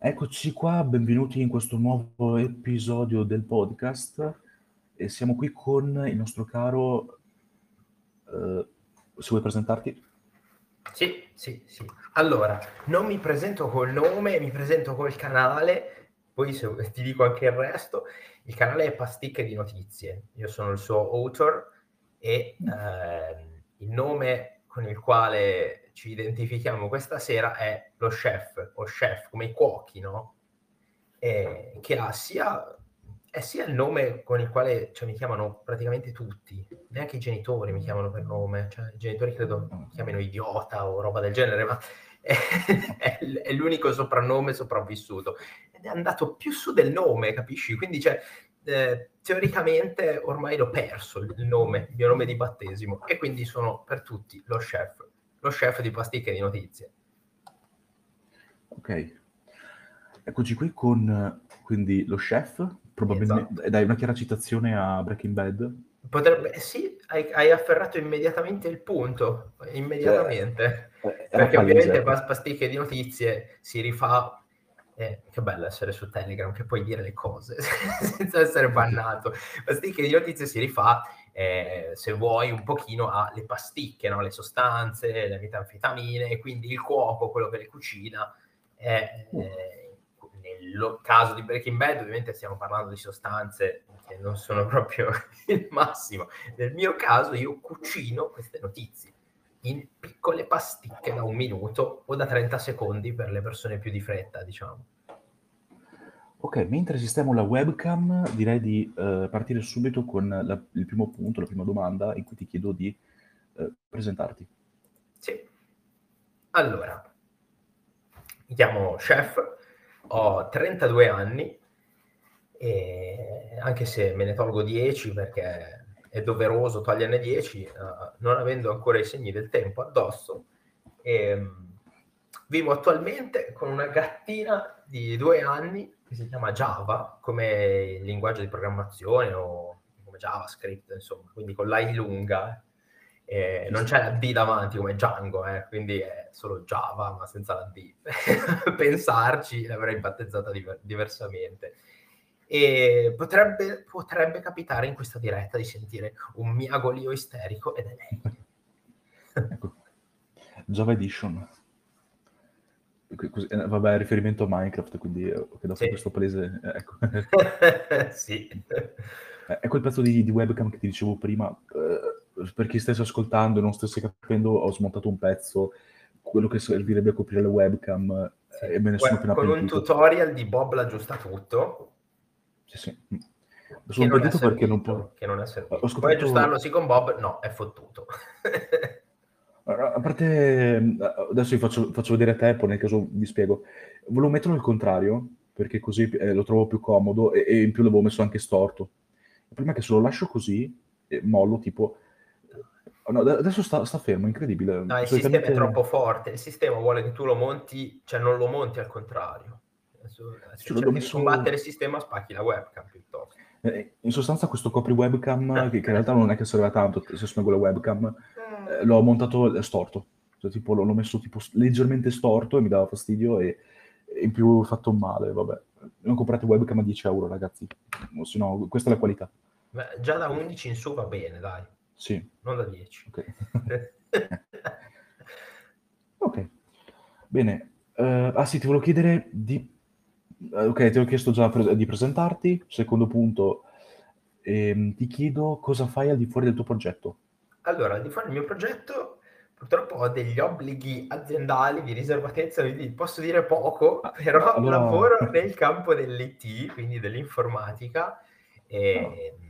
Eccoci qua, benvenuti in questo nuovo episodio del podcast e siamo qui con il nostro caro... eh, se vuoi presentarti? Sì, sì, sì. Allora, non mi presento col nome, mi presento col canale, poi se ti dico anche il resto. Il canale è Pasticche di Notizie, io sono il suo author e eh, il nome con il quale ci identifichiamo questa sera è lo chef, o chef, come i cuochi, no? E, che ha sia, è sia il nome con il quale cioè, mi chiamano praticamente tutti, neanche i genitori mi chiamano per nome, cioè, i genitori credo mi chiamino idiota o roba del genere, ma è, è, è l'unico soprannome sopravvissuto. Ed è andato più su del nome, capisci? Quindi cioè, eh, teoricamente ormai l'ho perso il nome, il mio nome di battesimo, e quindi sono per tutti lo chef, lo chef di pasticche di notizie. Ok. Eccoci qui con quindi lo chef, probabilmente esatto. dai una chiara citazione a Breaking Bad. Potrebbe, eh sì, hai, hai, afferrato immediatamente il punto, immediatamente. Eh, Perché ovviamente Pasticche di Notizie si rifà eh, che bello essere su Telegram, che puoi dire le cose senza essere bannato. Pasticche di notizie si rifà, eh, se vuoi, un pochino alle pasticche, no? le sostanze, le metanfetamine, e quindi il cuoco, quello che le cucina. Eh, nel caso di Breaking Bad, ovviamente stiamo parlando di sostanze che non sono proprio il massimo. Nel mio caso, io cucino queste notizie in piccole pasticche da un minuto o da 30 secondi per le persone più di fretta, diciamo. Ok, mentre sistemo la webcam, direi di uh, partire subito con la, il primo punto, la prima domanda in cui ti chiedo di uh, presentarti. Sì. Allora, mi chiamo Chef, ho 32 anni, e anche se me ne tolgo 10 perché è doveroso toglierne 10, uh, eh, non avendo ancora i segni del tempo addosso. E, um, vivo attualmente con una gattina di due anni che si chiama Java, come il linguaggio di programmazione o come JavaScript, insomma, quindi con l'I lunga. Eh, non c'è la D davanti come Django, eh, quindi è solo Java, ma senza la D. Pensarci l'avrei battezzata diver- diversamente. E potrebbe, potrebbe capitare in questa diretta di sentire un miagolio isterico ed è lei. ecco. Java Edition. Eh, vabbè, riferimento a Minecraft, quindi eh, dopo sì. questo palese... Eh, ecco. sì. È quel pezzo di, di, webcam che ti dicevo prima, eh, per chi stesse ascoltando e non stesse capendo, ho smontato un pezzo, quello che servirebbe a coprire le webcam, sì. e me ne sono appena Con un tutorial di Bob l'aggiusta tutto, sì, sì. Sono perdito perché non può... Che non è servito. Scoperto... Puoi aggiustarlo sì con Bob? No, è fottuto. a parte... Adesso vi faccio, faccio, vedere a te, poi nel caso vi spiego. Volevo metterlo al contrario, perché così eh, lo trovo più comodo e, e, in più l'avevo messo anche storto. Il problema è che se lo lascio così, eh, mollo tipo... No, adesso sta, sta, fermo, incredibile. No, il Solitamente... sistema è troppo forte. Il sistema vuole che tu lo monti, cioè non lo monti al contrario se cerchi messo... di combattere il sistema spacchi la webcam piuttosto. Eh, in sostanza questo copri webcam, che, che, in realtà non è che serve a tanto, se sono la webcam, mm. eh, l'ho montato storto. Cioè, tipo, l'ho messo tipo leggermente storto e mi dava fastidio e, e in più ho fatto male, vabbè. Non comprate webcam a 10 euro, ragazzi. Se no, questa è la qualità. Beh, già da 11 in su va bene, dai. Sì. Non da 10. Ok. ok. Bene. Uh, ah sì, ti volevo chiedere di eh, ok, ti ho chiesto già pre- di presentarti. Secondo punto, ehm, ti chiedo cosa fai al di fuori del tuo progetto. Allora, al di fuori del mio progetto, purtroppo ho degli obblighi aziendali di riservatezza, quindi posso dire poco, ah, però allora... lavoro nel campo dell'IT, quindi dell'informatica. E... No ah.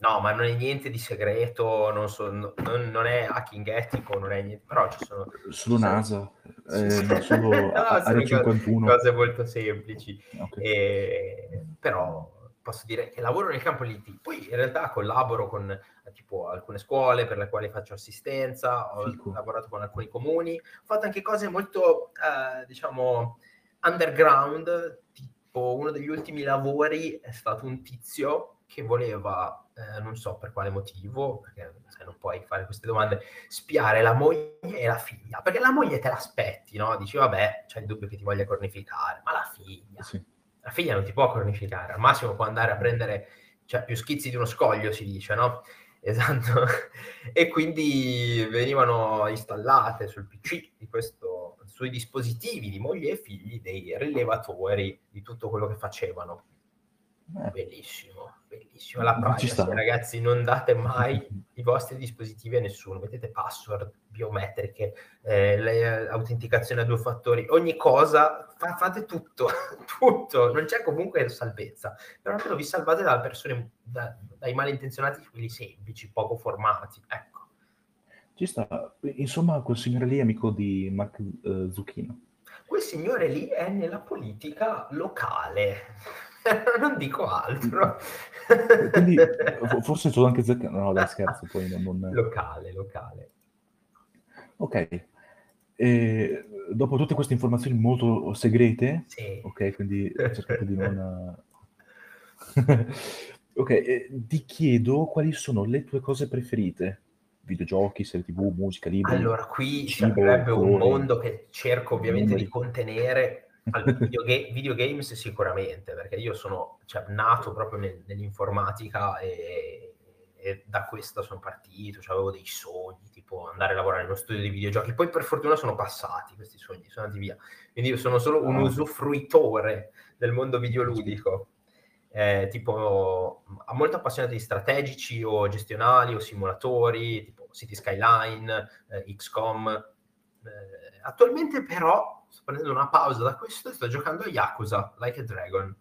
No, ma non è niente di segreto, non, so, non, non è hacking etico, non è niente, però ci sono... Solo NASA, eh, solo no, Area 51. Cose molto semplici, okay. e, però posso dire che lavoro nel campo dell'IT, poi in realtà collaboro con tipo alcune scuole per le quali faccio assistenza, ho Fico. lavorato con alcuni comuni, ho fatto anche cose molto, eh, diciamo, underground, tipo uno degli ultimi lavori è stato un tizio che voleva, eh, non so per quale motivo, perché sai, non puoi fare queste domande, spiare la moglie e la figlia, perché la moglie te l'aspetti, no? Dici, vabbè, c'è il dubbio che ti voglia cornificare, ma la figlia, sì. la figlia non ti può cornificare, al massimo può andare a prendere, cioè, più schizzi di uno scoglio, si dice, no? Esatto, e quindi venivano installate sul PC di questo, sui dispositivi di moglie e figli dei rilevatori di tutto quello che facevano. Eh. Bellissimo, bellissimo. La privacy, ragazzi, non date mai i vostri dispositivi a nessuno, mettete password biometriche, eh, l'autenticazione a due fattori, ogni cosa, fa, fate tutto, tutto, non c'è comunque salvezza, però almeno vi salvate dalle persone, da, dai malintenzionati, quelli semplici, poco formati, ecco. Ci sta, insomma, quel signore lì è amico di Mark uh, Zucchino. Quel signore lì è nella politica locale. non dico altro. Quindi forse sono anche Zucchino. No, dai, scherzo, poi non... Locale, locale. Ok. E dopo tutte queste informazioni molto segrete, sì. ok, quindi cercate di non... ok, eh, ti chiedo quali sono le tue cose preferite videogiochi, serie tv, musica, libri. Allora, qui sarebbe un mondo che cerco ovviamente numeri. di contenere. Allora, videogame, videogames sicuramente, perché io sono cioè, nato proprio nel, nell'informatica e, e, da questa sono partito, cioè, avevo dei sogni, tipo andare a lavorare in uno studio di videogiochi. Poi per fortuna sono passati questi sogni, sono andati via. Quindi io sono solo un ah. usufruitore del mondo videoludico eh, tipo molto appassionato di strategici o gestionali o simulatori, tipo City Skyline, eh, XCOM. Eh, attualmente però sto prendendo una pausa da questo e sto giocando a Yakuza, Like a Dragon.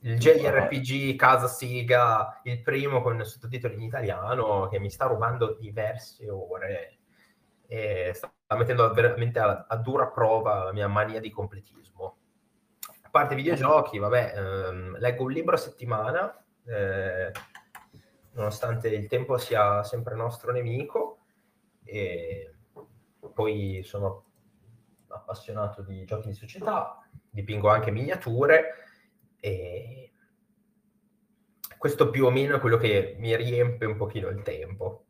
Il JRPG Casa Siga, il primo con sottotitoli in italiano, che mi sta rubando diverse ore e sta mettendo veramente a, a dura prova la mia mania di completismo a parte videogiochi, vabbè, ehm, leggo un libro a settimana, eh, nonostante il tempo sia sempre nostro nemico, e poi sono appassionato di giochi di società, dipingo anche miniature e questo più o meno è quello che mi riempie un pochino il tempo.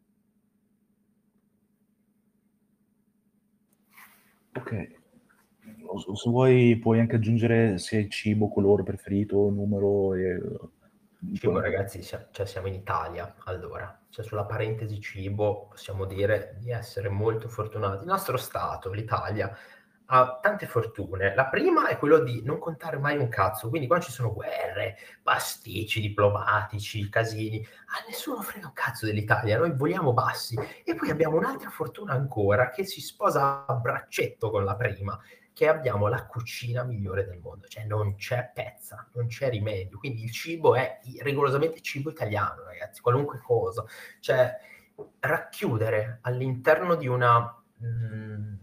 Ok se vuoi puoi anche aggiungere se il cibo, colore preferito, numero e... Cibo ragazzi, cioè, siamo in Italia, allora, cioè, sulla parentesi cibo possiamo dire di essere molto fortunati. Il nostro Stato, l'Italia, ha tante fortune. La prima è quello di non contare mai un cazzo, quindi quando ci sono guerre, pasticci diplomatici, casini, a nessuno frega un cazzo dell'Italia, noi voliamo bassi. E poi abbiamo un'altra fortuna ancora che si sposa a braccetto con la prima, che abbiamo la cucina migliore del mondo, cioè non c'è pezza, non c'è rimedio, quindi il cibo è rigorosamente cibo italiano, ragazzi, qualunque cosa, cioè racchiudere all'interno di una, mh, mm,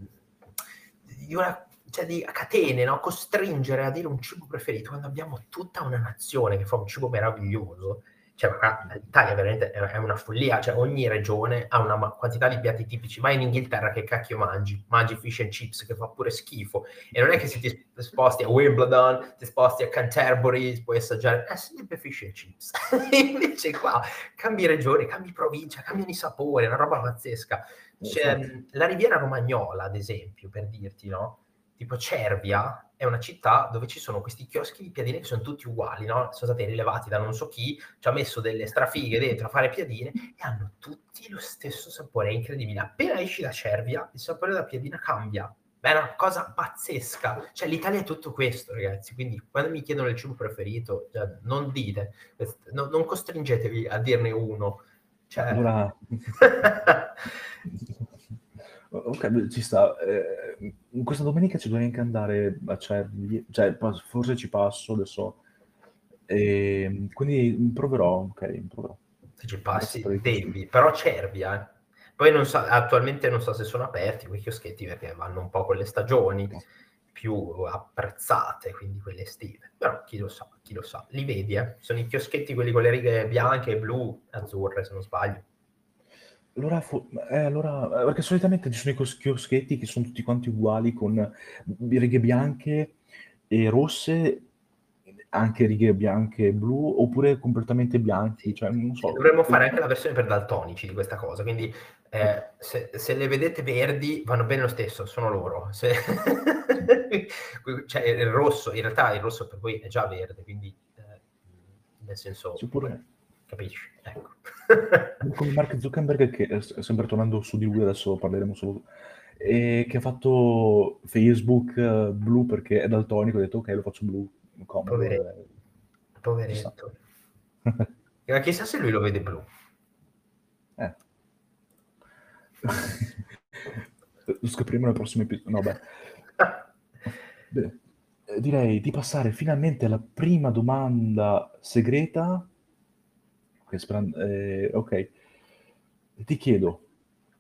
di una cioè di catene, no? costringere a dire un cibo preferito quando abbiamo tutta una nazione che fa un cibo meraviglioso, cioè, l'Italia veramente è una follia, cioè ogni regione ha una quantità di piatti tipici, vai in Inghilterra che cacchio mangi? Mangi fish and chips che fa pure schifo e non è che se ti sposti a Wimbledon, ti sposti a Canterbury, puoi assaggiare, è sempre fish and chips. Invece qua cambi regione, cambi provincia, cambiano i sapori, è una roba pazzesca. Cioè, esatto. La Riviera Romagnola, ad esempio, per dirti, no? Tipo Cervia è una città dove ci sono questi chioschi di piadine che sono tutti uguali, no? Sono stati rilevati da non so chi, ci ha messo delle strafighe dentro a fare piadine e hanno tutti lo stesso sapore, è incredibile. Appena esci da Cervia, il sapore della piadina cambia. È una cosa pazzesca. Cioè, l'Italia è tutto questo, ragazzi. Quindi, quando mi chiedono il cibo preferito, cioè, non dite, no, non costringetevi a dirne uno. Cioè... Allora... Ok, ci sta. Eh, questa domenica ci dovrei anche andare a Cervi, cioè forse ci passo adesso. E, ehm, quindi proverò, ok, proverò. Se ci passi, devi, però Cervia, eh. Poi non so, attualmente non so se sono aperti quei chioschetti perché vanno un po' con le stagioni più apprezzate, quindi quelle estive. Però chi lo sa, chi lo sa. Li vedi, eh? Sono i chioschetti quelli con le righe bianche, blu, azzurre, se non sbaglio. Allora, fu- eh, allora, eh, perché solitamente ci sono i cos- chioschetti che sono tutti quanti uguali con righe bianche e rosse, anche righe bianche e blu oppure completamente bianchi, cioè so. Dovremmo fare anche la versione per daltonici di questa cosa, quindi eh, se, se, le vedete verdi vanno bene lo stesso, sono loro. Se... cioè il rosso, in realtà il rosso per voi è già verde, quindi eh, nel senso... Sicuro. Capisci? Ecco. Come Mark Zuckerberg, che è sempre tornando su di lui, adesso parleremo solo e che ha fatto Facebook uh, blu perché è daltonico, ha detto ok lo faccio blu, comodo. Poveretto. Eh. Poveretto. Chissà. chissà se lui lo vede blu. Eh. lo scopriremo nel prossimo episodio. No, beh. beh. Direi di passare finalmente alla prima domanda segreta. Eh, ok. Ti chiedo,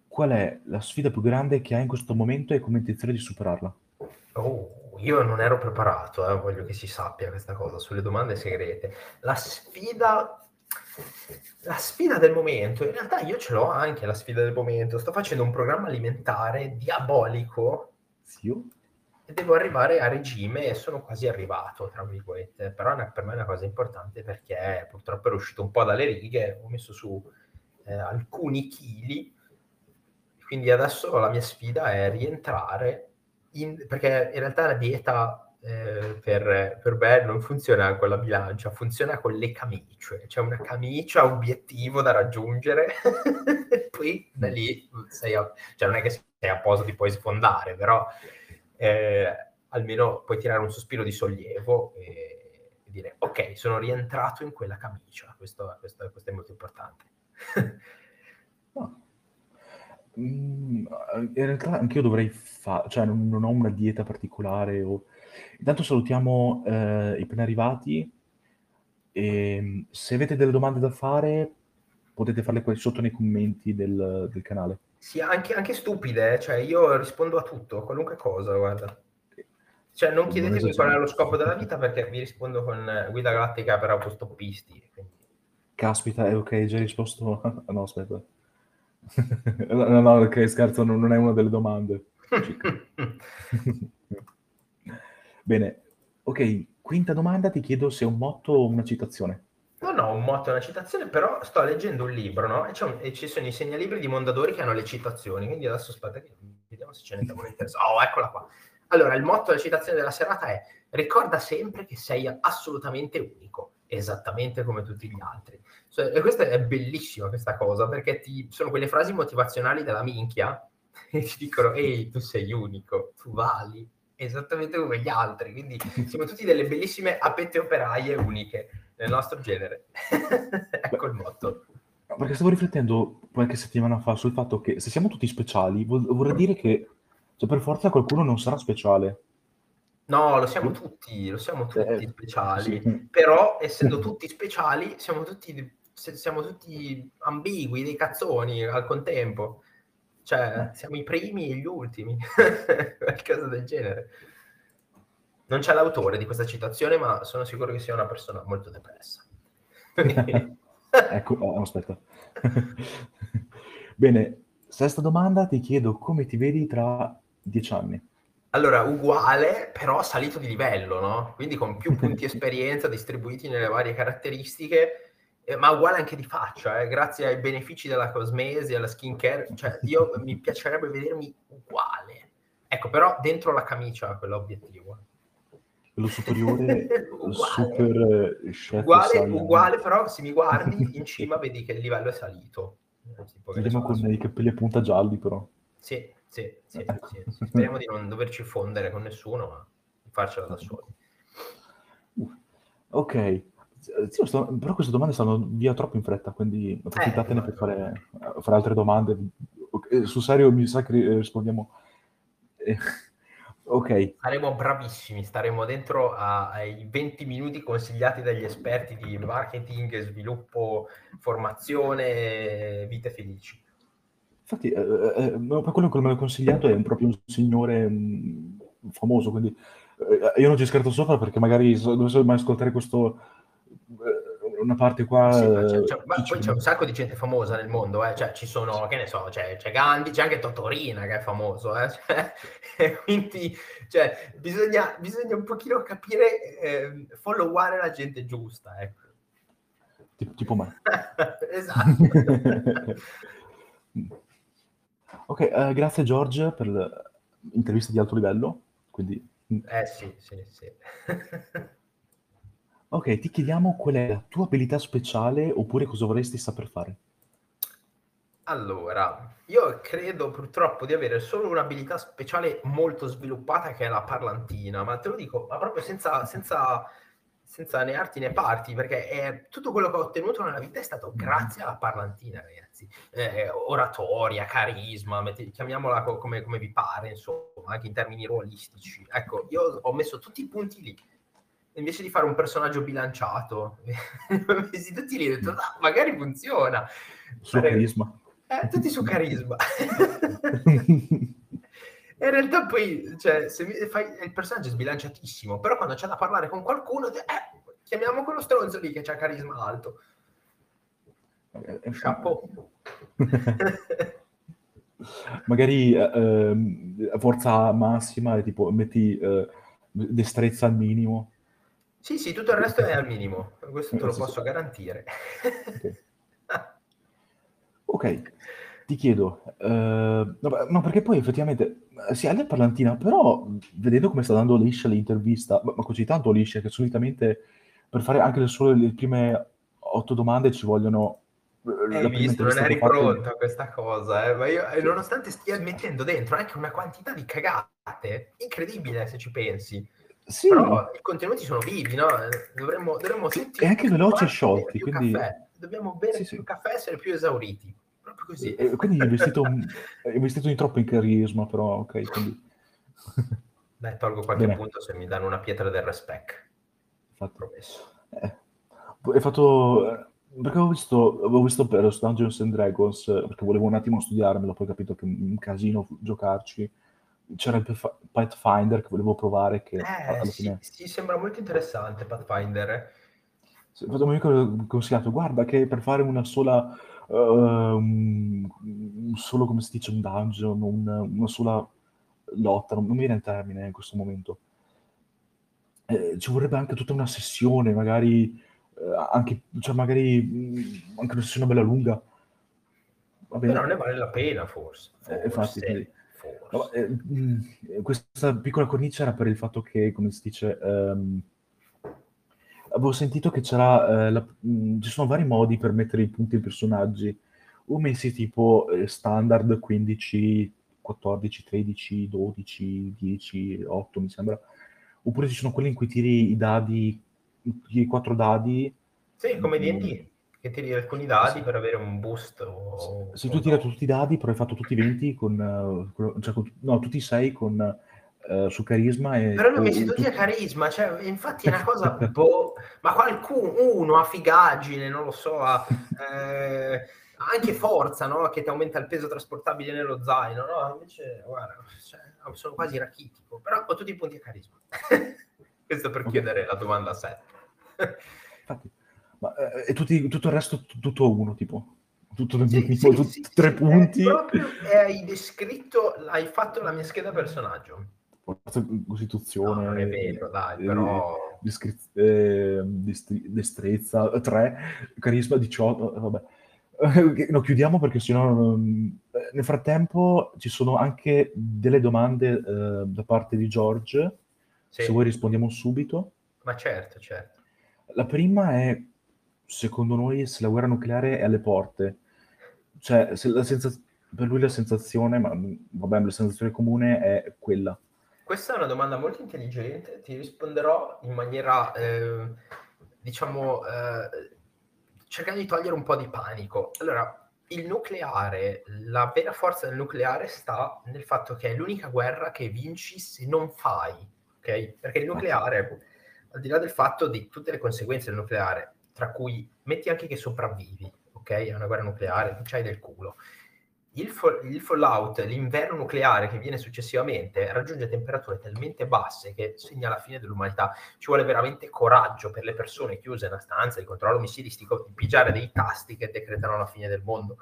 qual è la sfida più grande che hai in questo momento e come intenzione di superarla? Oh, io non ero preparato, eh, voglio che si sappia questa cosa sulle domande segrete. La sfida, la sfida del momento, in realtà io ce l'ho anche la sfida del momento. Sto facendo un programma alimentare diabolico. Sì. E devo arrivare a regime e sono quasi arrivato, tra virgolette. Però per me è una cosa importante perché purtroppo ero uscito un po' dalle righe, ho messo su eh, alcuni chili quindi adesso la mia sfida è rientrare, in, perché in realtà la dieta eh, per, per me non funziona con la bilancia, funziona con le camicie. C'è una camicia obiettivo da raggiungere, e poi da lì sei a, cioè non è che sei a posto ti puoi sfondare, però eh, almeno puoi tirare un sospiro di sollievo e, e dire ok, sono rientrato in quella camicia, questo, questo, questo è molto importante. oh. Mm, in realtà anch'io dovrei fare, cioè non, non, ho una dieta particolare. O... Intanto salutiamo eh, i appena arrivati. E, ehm, se avete delle domande da fare, potete farle qua sotto nei commenti del, del canale. Sì, anche, anche stupide, cioè io rispondo a tutto, qualunque cosa, guarda. Cioè non chiedetemi qual è lo scopo della vita perché vi rispondo con guida galattica per autostoppisti. Quindi... Caspita, eh, ok, hai già risposto. no, aspetta. no, no, ok, scherzo, non, non è una delle domande. Bene, ok, quinta domanda, ti chiedo se è un motto o una citazione. No, no, un motto e una citazione, però sto leggendo un libro, no? E, un, e, ci sono i segnalibri di Mondadori che hanno le citazioni, quindi adesso aspetta che vediamo se ce ne una interessante. Oh, eccola qua. Allora, il motto e la citazione della serata è ricorda sempre che sei assolutamente unico esattamente come tutti gli altri. Cioè, e questa è bellissima questa cosa, perché ti, sono quelle frasi motivazionali della minchia e ti dicono, ehi, tu sei unico, tu vali esattamente come gli altri, quindi siamo tutti delle bellissime apette operaie uniche nel nostro genere. ecco il motto. Perché stavo riflettendo qualche settimana fa sul fatto che se siamo tutti speciali, vorrei dire che cioè, per forza qualcuno non sarà speciale. No, lo siamo tutti, lo siamo tutti eh, speciali, sì. però essendo tutti speciali siamo tutti, siamo tutti ambigui, dei cazzoni al contempo. Cioè, eh. siamo i primi e gli ultimi, qualcosa del genere. Non c'è l'autore di questa citazione, ma sono sicuro che sia una persona molto depressa. ecco, oh, aspetta. Bene, sesta domanda, ti chiedo come ti vedi tra dieci anni? Allora, uguale, però salito di livello, no? Quindi con più punti esperienza distribuiti nelle varie caratteristiche, eh, ma uguale anche di faccia, eh, grazie ai benefici della cosmesi, alla skincare. Cioè, io mi piacerebbe vedermi uguale. Ecco, però dentro la camicia, quell'obiettivo. Quello superiore, super eh, uguale, uguale, però se mi guardi in cima vedi che il livello è salito. Vediamo con i capelli a punta gialli, però. Sì, sì, sì, sì, Speriamo di non doverci fondere con nessuno, ma di farcela da soli. Ok, sì, sto, però queste domande stanno via troppo in fretta, quindi approfittatene eh, per fare, fare, altre domande. Sul serio mi sa che rispondiamo... Eh, ok. Saremo bravissimi, staremo dentro a, ai 20 minuti consigliati dagli esperti di marketing, sviluppo, formazione, vite felici. Infatti, eh, eh, eh per quello che me l'ha consigliato è proprio un signore mh, mm, famoso, quindi eh, io non ci scherzo sopra perché magari se dovessi mai ascoltare questo, una parte qua... Sì, ma eh, c'è- c'è- ma poi c'è un sacco di gente famosa nel mondo, eh. Cioè, ci sono, che ne so, c'è, c'è Gandhi, c'è anche Totorina che è famoso, eh. Cioè, quindi cioè, bisogna, bisogna un pochino capire, eh, followare la gente giusta, ecco. ti- tipo me. esatto. ok, eh, grazie George per l'intervista di alto livello. Quindi, Eh sì, sì, sì. Ok, ti chiediamo qual è la tua abilità speciale oppure cosa vorresti saper fare. Allora, io credo purtroppo di avere solo un'abilità speciale molto sviluppata che è la parlantina, ma te lo dico, ma proprio senza, senza, senza né arti né parti, perché è, tutto quello che ho ottenuto nella vita è stato grazie alla parlantina, ragazzi. Eh, oratoria, carisma, metti- chiamiamola co- come, come vi pare, insomma, anche in termini ruolistici. Ecco, io ho messo tutti i punti lì. Invece di fare un personaggio bilanciato, tutti lì ho detto, "Ah, magari funziona. Suo Fare- carisma. eh, tutti su carisma. In realtà poi, cioè, fai, il personaggio è sbilanciatissimo, però quando c'è da parlare con qualcuno, eh, chiamiamo quello stronzo lì che c'ha carisma alto. Chapeau. Magari eh, ehm, forza massima, tipo, metti eh, destrezza al minimo. Sì, sì, tutto il resto è al minimo, questo te lo Sì, sì. posso garantire. Ok. Ok, ti chiedo, eh, vabbè, no, perché poi effettivamente eh, si ha la parlantina, però vedendo come sta dando liscia l'intervista, ma, ma così tanto liscia che solitamente per fare anche le sole le prime otto domande ci vogliono eh, Hai visto, non eri pronto a questa cosa, eh? ma io, eh, nonostante stia mettendo dentro anche una quantità di cagate, incredibile se ci pensi. Sì, Però i contenuti sono vivi, no? Eh, Dovremmo, dovremmo Sì, tutti e anche veloci e sciolti, quindi- caffè. Dobbiamo bere Sì, più sì. caffè e essere più esauriti. Proprio così. e quindi hai investito, di troppo in carisma, però ok, quindi Dai, tolgo qualche Bene. punto se mi danno una pietra del respect. infatti. Promesso. Eh, hai fatto... eh, Perché avevo visto, avevo visto per Dungeons and Dragons, eh, perché volevo un attimo studiarmelo, poi ho capito che è un casino giocarci. C'era il Path- Pathfinder che volevo provare, che Eh, sì, sì, sembra molto interessante Pathfinder. Sì, Infatti, un amico consigliato, guarda che per fare una sola, eh, un, solo, come si dice, un dungeon, un- una sola lotta, non, non mi viene il termine in questo momento, Eh, ci vorrebbe anche tutta una sessione, magari, eh, anche, cioè magari mh, anche una sessione bella lunga. Però ne vale la pena, forse. Eh, infatti, Forse, quindi- forse. No, eh, questa piccola cornice era per il fatto che, come si dice, ehm, avevo sentito che c'era, eh, la- mh, ci sono vari modi per mettere i punti ai personaggi, o messi tipo eh, standard 15, 14, 13, 12, 10, 8 mi sembra, oppure ci sono quelli in cui tiri i dadi, tiri 4 dadi, Sì, come. D&D, che tiri alcuni dadi Sì. per avere un boost. O, se tu tiri tutti i dadi, però hai fatto tutti i 20 con, eh, con- cioè con- no, tutti i 6 con, eh, su carisma e... Però o- messi o tutti tu- a carisma, cioè, infatti è una cosa, boh, ma qualcuno, uno a figaggine, non lo so, a, eh, anche forza, no? Che ti aumenta il peso trasportabile nello zaino, no? Invece, guarda, cioè, sono quasi rachitico, però ho tutti i punti a carisma. Questo per Ok. chiudere la domanda a sé. Infatti, ma, eh, e tutti- tutto il resto tutto uno, tipo, tutto Sì, tipo, sì, tut- sì, tre sì, punti, proprio- hai descritto, hai fatto la mia scheda personaggio. forza, costituzione, No, non è vero, dai, eh, però- discri- eh, distri- destrezza, 3, carisma 18, eh, vabbè. Eh, No, chiudiamo perché sennò... non- eh, Nel frattempo ci sono anche delle domande eh, da parte di George, Sì, se vuoi rispondiamo subito. ma certo, certo. La prima è, secondo noi, se la guerra nucleare è alle porte. Cioè, se senza- per lui la sensazione, ma vabbè, la sensazione comune è quella. Questa è una domanda molto intelligente, ti risponderò in maniera, eh, diciamo, eh, cercando di togliere un po' di panico. Allora, il nucleare, la vera forza del nucleare sta nel fatto che è l'unica guerra che vinci se non fai, ok? Perché il nucleare, al di là del fatto di tutte le conseguenze del nucleare, tra cui metti anche che sopravvivi, ok? È una guerra nucleare, c'hai del culo. il, fo- il, fallout, l'inverno nucleare che viene successivamente, raggiunge temperature talmente basse che segna la fine dell'umanità. Ci vuole veramente coraggio per le persone chiuse in una stanza di controllo missilistico di pigiare dei tasti che decretano la fine del mondo.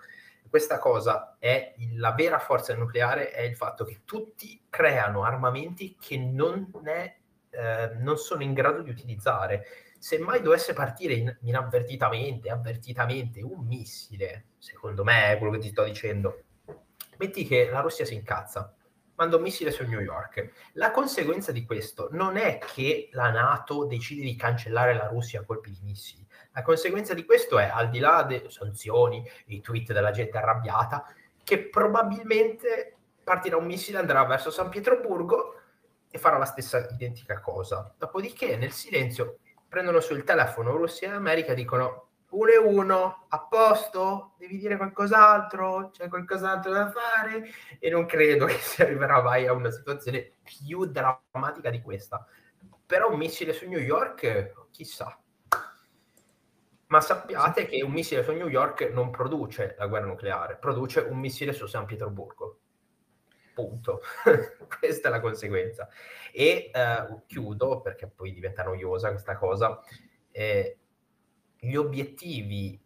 Questa cosa è la vera forza nucleare, è il fatto che tutti creano armamenti che non, è, eh, non sono in grado di utilizzare se mai dovesse partire in, inavvertitamente, avvertitamente un missile, secondo me è quello che ti sto dicendo, metti che la Russia si incazza, manda un missile su New York. La conseguenza di questo non è che la Nato decide di cancellare la Russia a colpi di missili. La conseguenza di questo è, al di là delle sanzioni, i tweet della gente arrabbiata, che probabilmente partirà un missile, andrà verso San Pietroburgo e farà la stessa identica cosa. Dopodiché, nel silenzio, prendono sul telefono Russia e America e dicono uno e uno, a posto, devi dire qualcos'altro, c'è qualcos'altro da fare e non credo che si arriverà mai a una situazione più drammatica di questa. Però un missile su New York, chissà. Ma sappiate che un missile su New York non produce la guerra nucleare, produce un missile su San Pietroburgo. Punto. Questa è la conseguenza. E eh, chiudo, perché poi diventa noiosa questa cosa, eh, gli obiettivi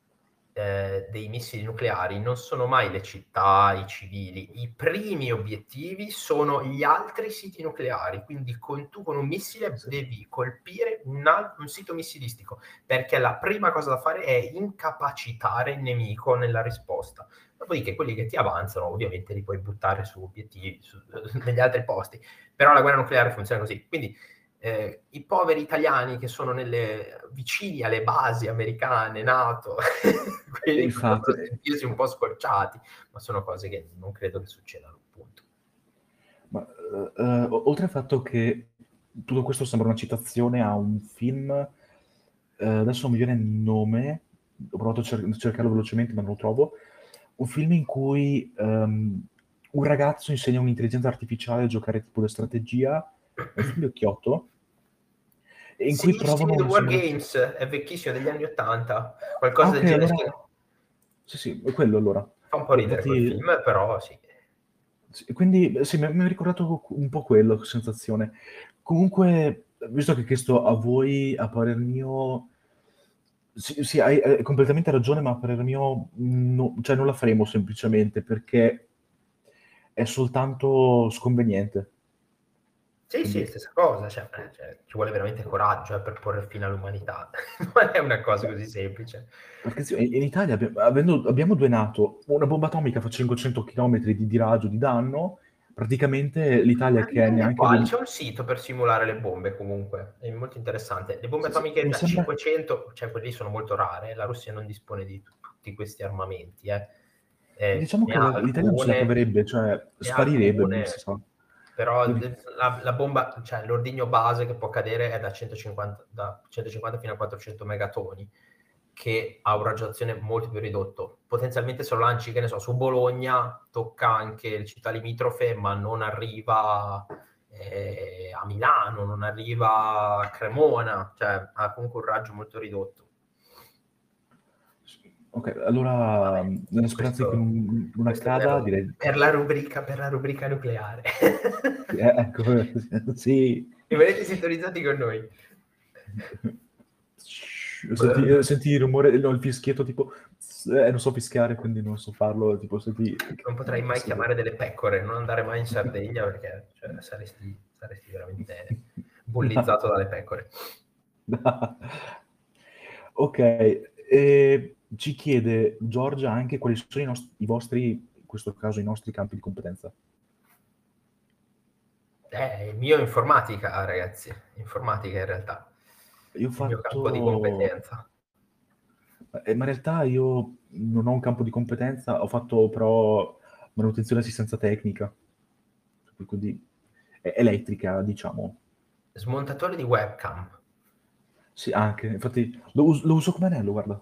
eh, dei missili nucleari non sono mai le città, i civili, i primi obiettivi sono gli altri siti nucleari, quindi con, tu con un missile devi colpire un, un sito missilistico, perché la prima cosa da fare è incapacitare il nemico nella risposta. Dopodiché quelli che ti avanzano ovviamente li puoi buttare su obiettivi su, negli altri posti, però la guerra nucleare funziona così. Quindi eh, i poveri italiani che sono nelle, vicini alle basi americane, NATO, quelli possono sentirsi un po' scorciati, ma sono cose che non credo che succedano, appunto. Ma, uh, oltre al fatto che tutto questo sembra una citazione a un film, uh, adesso non mi viene il nome, ho provato a cer- cercarlo velocemente ma non lo trovo, un film in cui um, un ragazzo insegna un'intelligenza artificiale a giocare tipo di strategia, è un film vecchiotto, in sì, cui provano... Sì, War Games, è vecchissimo, degli anni Ottanta, qualcosa okay, del genere. Allora... Sì, sì, è quello allora. Fa un po' ridere Infatti... quel film, però sì. sì quindi sì, mi, mi ha ricordato un po' quello, sensazione. Comunque, visto che ho chiesto a voi, a parer mio, sì, sì, hai, hai completamente ragione, ma a parer mio no, cioè non la faremo semplicemente perché è soltanto sconveniente. Sì, Quindi... sì, stessa cosa, cioè, eh, cioè, ci vuole veramente coraggio eh, per porre fine all'umanità, non è una cosa così semplice. Perché in Italia abbiamo, avendo, abbiamo due NATO, una bomba atomica fa 500 km di, di raggio di danno, praticamente l'Italia che è neanche... Quali? C'è un sito per simulare le bombe comunque, è molto interessante. Le bombe sì, atomiche da sembra... 500, cioè quelli sono molto rare, la Russia non dispone di tutti questi armamenti. Eh. Eh, diciamo che alcune, l'Italia non se la caverebbe, cioè sparirebbe, alcune, sa. Però Quindi... la, la, bomba, cioè l'ordigno base che può cadere è da 150, da 150 fino a 400 megatoni che ha un raggio d'azione molto più ridotto. Potenzialmente se lo lanci, che ne so, su Bologna, tocca anche le città limitrofe, ma non arriva eh, a Milano, non arriva a Cremona, cioè ha comunque un raggio molto ridotto. Ok, allora nella speranza che non accada, direi... Per la rubrica, per la rubrica nucleare. eh, ecco, sì. Rimanete sintonizzati con noi. Senti, senti, il rumore, no, il fischietto tipo, eh, non so fischiare, quindi non so farlo, tipo senti... Non potrai mai sì. chiamare delle pecore, non andare mai in Sardegna perché cioè, saresti, saresti, veramente bullizzato dalle pecore. ok, e ci chiede Giorgia anche quali sono i, nostri, i vostri, in questo caso i nostri campi di competenza. Eh, il mio è informatica, ragazzi, informatica in realtà io ho fatto... il mio campo di competenza. Eh, ma in realtà io non ho un campo di competenza, ho fatto però manutenzione e assistenza tecnica, quindi elettrica, diciamo. Smontatore di webcam. Sì, anche, infatti lo, us- lo uso come anello, guarda.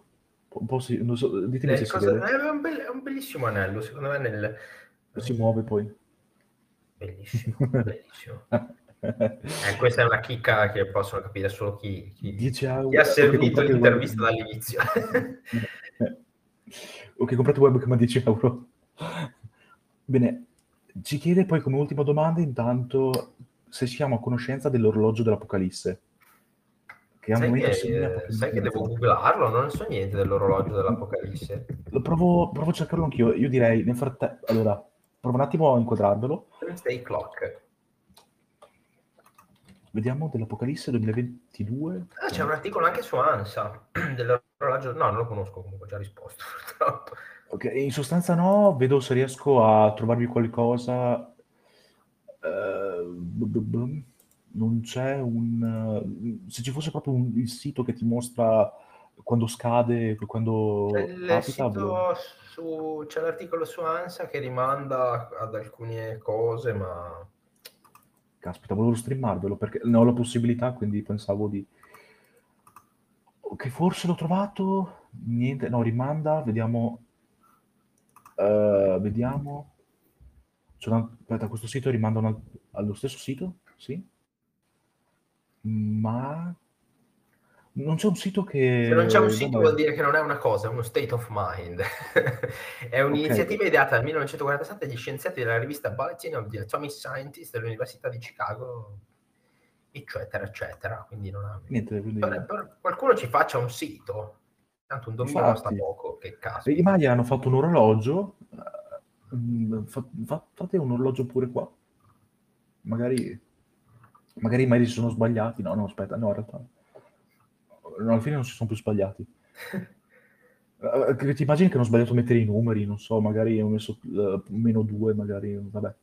Un po' si, non so, ditemi eh, se cosa, vede. È un, be- è un, bellissimo anello, secondo me nel... Si muove poi. Bellissimo, bellissimo. Eh, questa è una chicca che possono capire solo chi, chi, chi ha servito l'intervista web... dall'inizio. ok, comprate webcam a 10 euro. Bene, ci chiede poi come ultima domanda intanto se siamo a conoscenza dell'orologio dell'Apocalisse. Che al sai momento che, sai che devo googlarlo, non so niente dell'orologio dell'Apocalisse. Lo provo, provo a cercarlo anch'io. Io direi nel frattempo. Allora, provo un attimo a inquadrarvelo. Stay clock. Vediamo dell'Apocalisse 2022. Ah, c'è un articolo anche su ANSA dell'orologio. No, non lo conosco comunque, ho già risposto. ok, in sostanza no, vedo se riesco a trovarvi qualcosa. Uh, non c'è un... Se ci fosse proprio un, il sito che ti mostra quando scade, quando capita... Su, c'è l'articolo su ANSA che rimanda ad alcune cose, ma caspita, volevo streamarvelo perché ne ho la possibilità, quindi pensavo di... Ok, forse l'ho trovato, niente, no, rimanda, vediamo... Uh, vediamo... Una... Aspetta, questo sito rimanda una... allo stesso sito? Sì? Ma non c'è un sito che... Se non c'è un sito vuol dire che non è una cosa, è uno state of mind. è un'iniziativa okay. ideata nel 1947 dagli scienziati della rivista Bulletin of the Atomic Scientists dell'Università di Chicago, eccetera, eccetera. Quindi non ha... Niente, quindi... Per, per qualcuno ci faccia un sito, tanto un dominio costa poco, che caso. I Maya hanno fatto un orologio, mm, fate un orologio pure qua. Magari, magari i Maya si sono sbagliati, no, no, aspetta, no, in realtà alla fine non si sono più sbagliati. Eh, ti immagini che hanno sbagliato a mettere i numeri, non so, magari hanno messo uh, meno due, magari, vabbè.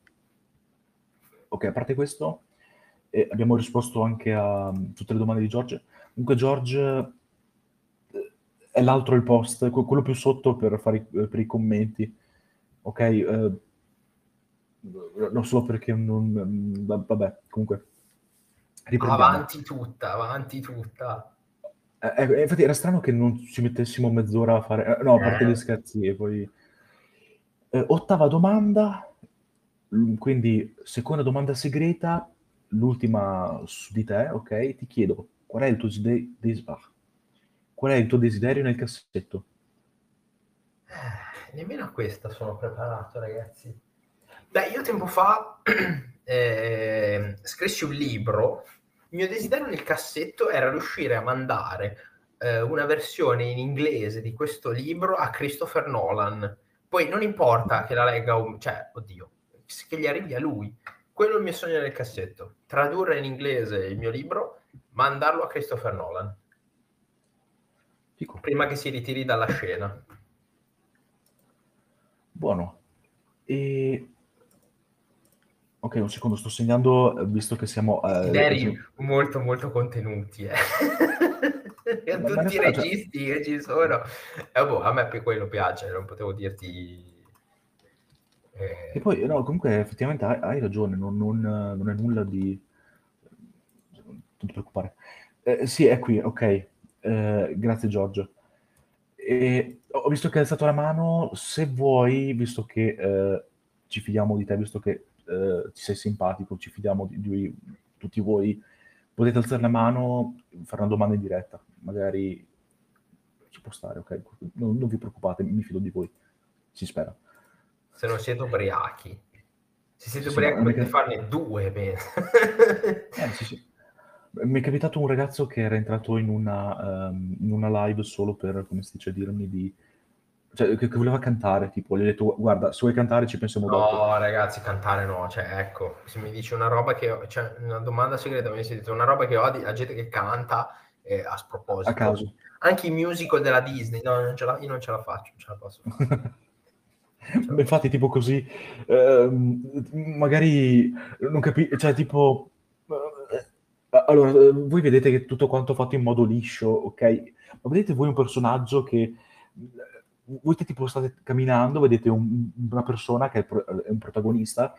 Ok, a parte questo, eh, abbiamo risposto anche a um, tutte le domande di George. Comunque George eh, è l'altro il post, quello più sotto per, fare, per i commenti. Ok, eh, non solo perché non... Mm, vabbè, comunque. Avanti tutta, avanti tutta. Eh, eh, infatti era strano che non ci mettessimo mezz'ora a fare... Eh, no, a parte gli scherzi e poi... Eh, ottava domanda, quindi seconda domanda segreta, l'ultima su di te, ok? Ti chiedo, qual è il tuo, desiderio, ah, qual è il tuo desiderio nel cassetto? Eh, nemmeno a questa sono preparato, ragazzi. Beh, io tempo fa eh, scrissi un libro il mio desiderio nel cassetto era riuscire a mandare eh, una versione in inglese di questo libro a Christopher Nolan. Poi non importa che la legga, un... cioè, oddio, che gli arrivi a lui. Quello è il mio sogno nel cassetto. Tradurre in inglese il mio libro, mandarlo a Christopher Nolan. Fico. Prima che si ritiri dalla scena. Buono. E Ok, un secondo, sto segnando, eh, visto che siamo... Eh, Veri molto, molto contenuti, eh. Tutti i registi che ci sono. Eh, boh, a me quello piace, non potevo dirti... Eh... E poi, no, comunque, effettivamente hai, hai ragione, non, non, non, è nulla di... Non ti preoccupare. Eh, sì, è qui, ok. Eh, grazie, Giorgio. E ho visto che hai alzato la mano, se vuoi, visto che eh, ci fidiamo di te, visto che eh, ci sei simpatico, ci fidiamo di, di, tutti voi, potete alzare la mano, fare una domanda in diretta, magari ci può stare, ok? Non, non vi preoccupate, mi fido di voi, si spera. Se non siete ubriachi. Se siete sì, ubriachi potete farne due, bene. eh, sì, sì. Mi è capitato un ragazzo che era entrato in una, um, in una live solo per, come si dice, dirmi di cioè, che, che, voleva cantare, tipo, gli ho detto, guarda, se vuoi cantare ci pensiamo no, dopo. No, ragazzi, cantare no, cioè, ecco, se mi dici una roba che, ho, cioè, una domanda segreta, mi si detto una roba che ho di a gente che canta eh, a sproposito. A caso. Anche i musical della Disney, no, non la, io non ce la faccio, non ce la posso fare. Beh, infatti, tipo così, eh, magari non capisco, cioè, tipo, eh, allora, voi vedete che tutto quanto fatto in modo liscio, ok? Ma vedete voi un personaggio che voi tipo state camminando, vedete un, una persona che è, pro, è, un protagonista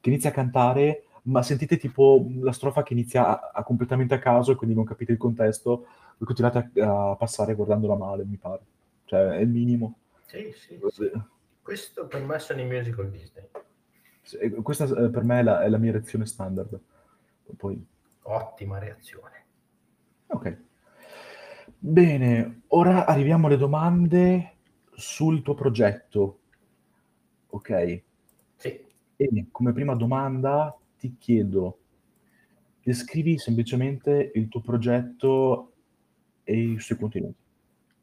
che inizia a cantare, ma sentite tipo la strofa che inizia a, a completamente a caso e quindi non capite il contesto, voi continuate a, a passare guardandola male, mi pare. Cioè, è il minimo. Sì, sì, sì. Questo per me sono i musical Disney. Sì, questa eh, per me è la, è la mia reazione standard. Poi... Ottima reazione. Ok. Bene, ora arriviamo alle domande sul tuo progetto, ok? Sì. E come prima domanda ti chiedo, descrivi semplicemente il tuo progetto e i suoi contenuti.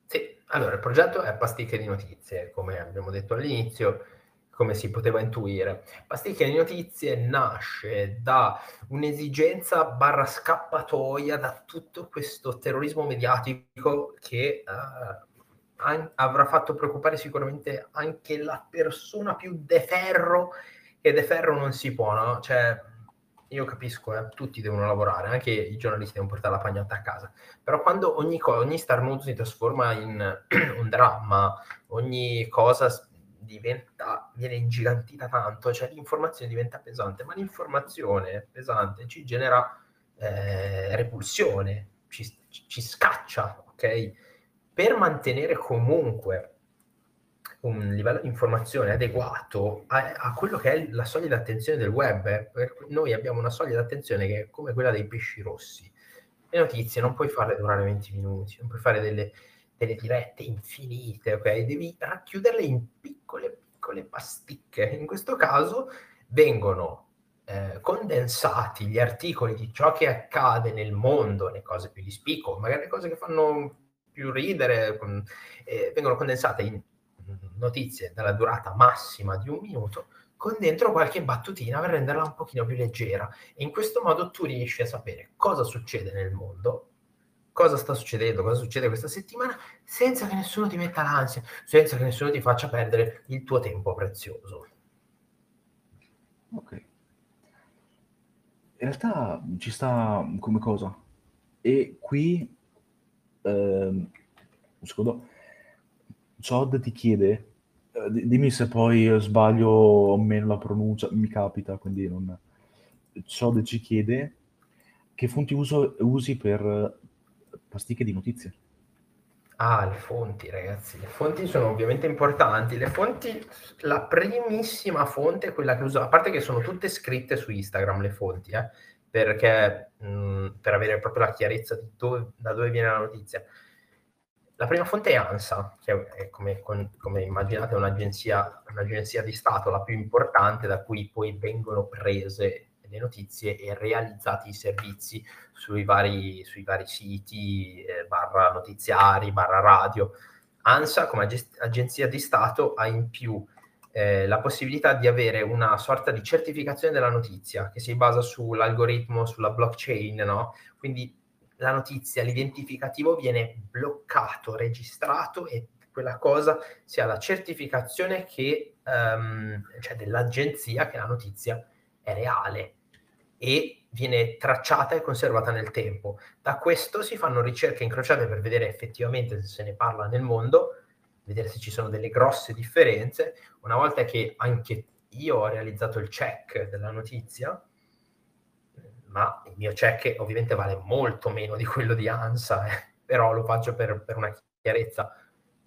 Sì, allora il progetto è Pasticche di Notizie, come abbiamo detto all'inizio, come si poteva intuire. Pasticche di Notizie nasce da un'esigenza barra scappatoia da tutto questo terrorismo mediatico che uh, an- avrà fatto preoccupare sicuramente anche la persona più de ferro, che de ferro non si può, no? Cioè, io capisco, eh, tutti devono lavorare, anche i giornalisti devono portare la pagnotta a casa, però quando ogni, co- ogni starnuto si trasforma in un dramma, ogni cosa diventa, viene ingigantita tanto, cioè l'informazione diventa pesante, ma l'informazione pesante ci genera eh, repulsione, ci, ci scaccia, ok? Per mantenere comunque un livello di informazione adeguato a, a, quello che è la soglia di attenzione del web. noi abbiamo una soglia di attenzione che è come quella dei pesci rossi. Le notizie non puoi farle durare 20 minuti, non puoi fare delle, delle dirette infinite, ok? Devi racchiuderle in piccole, piccole pasticche. In questo caso vengono eh, condensati gli articoli di ciò che accade nel mondo, le cose più di spicco, magari le cose che fanno più ridere, eh, vengono condensate in notizie dalla durata massima di un minuto con dentro qualche battutina per renderla un pochino più leggera e in questo modo tu riesci a sapere cosa succede nel mondo cosa sta succedendo, cosa succede questa settimana, senza che nessuno ti metta l'ansia, senza che nessuno ti faccia perdere il tuo tempo prezioso. Ok. In realtà ci sta come cosa. E qui, ehm, un secondo, Chod ti chiede, eh, dimmi se poi sbaglio o meno la pronuncia, mi capita, quindi non... Chod ci chiede che fonti uso, usi per pasticche di notizie. Ah, le fonti, ragazzi. Le fonti sono ovviamente importanti. Le fonti, la primissima fonte è quella che uso, a parte che sono tutte scritte su Instagram, le fonti, eh, perché mh, per avere proprio la chiarezza di dove, da dove viene la notizia. La prima fonte è ANSA, che è come, come immaginate un'agenzia, un'agenzia di Stato, la più importante da cui poi vengono prese le notizie e realizzati i servizi sui vari, sui vari siti, eh, barra notiziari, barra radio. ANSA come ag- agenzia di Stato ha in più eh, la possibilità di avere una sorta di certificazione della notizia che si basa sull'algoritmo, sulla blockchain, no? Quindi la notizia, l'identificativo viene bloccato, registrato e quella cosa sia la certificazione che, um, cioè dell'agenzia che la notizia è reale e viene tracciata e conservata nel tempo. Da questo si fanno ricerche incrociate per vedere effettivamente se se ne parla nel mondo, vedere se ci sono delle grosse differenze. Una volta che anche io ho realizzato il check della notizia, ma il mio check ovviamente vale molto meno di quello di ANSA, eh, però lo faccio per, per una chiarezza.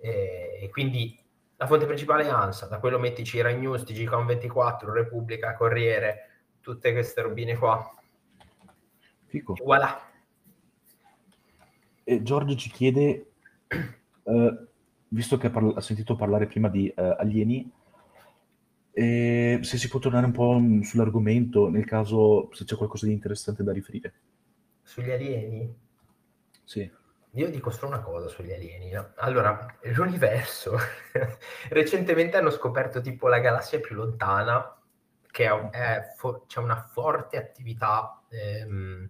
Eh, e quindi la fonte principale è ANSA, da quello metti Cira News, TGCOM24, Repubblica, Corriere, tutte queste robine qua. Fico. E voilà. E Giorgio ci chiede, eh, visto che parla- ha sentito parlare prima di eh, alieni, eh, se si può tornare un po' sull'argomento, nel caso se c'è qualcosa di interessante da riferire. Sugli alieni? Sì. Io dico solo una cosa sugli alieni. No? Allora, l'universo, recentemente hanno scoperto tipo la galassia più lontana che fo- c'è una forte attività ehm,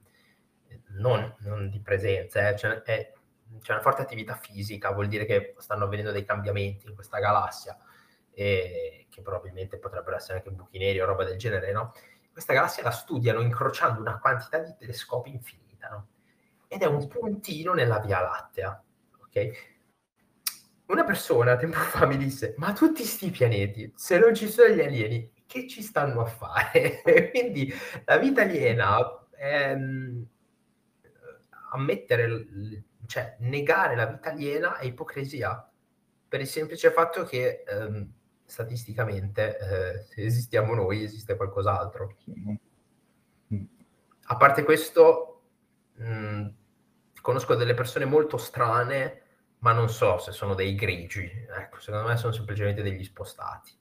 non, non, di presenza, eh, c'è, è, c'è, una forte attività fisica, vuol dire che stanno avvenendo dei cambiamenti in questa galassia, e, che probabilmente potrebbero essere anche buchi neri o roba del genere, no? Questa galassia la studiano incrociando una quantità di telescopi infinita, no? Ed è un puntino nella Via Lattea, ok? Una persona tempo fa mi disse, ma tutti sti pianeti, se non ci sono gli alieni, che ci stanno a fare? Quindi la vita aliena, ehm, ammettere, cioè negare la vita aliena è ipocrisia, per il semplice fatto che ehm, statisticamente eh, se esistiamo noi esiste qualcos'altro. A parte questo, mh, conosco delle persone molto strane, ma non so se sono dei grigi. Ecco, secondo me sono semplicemente degli spostati.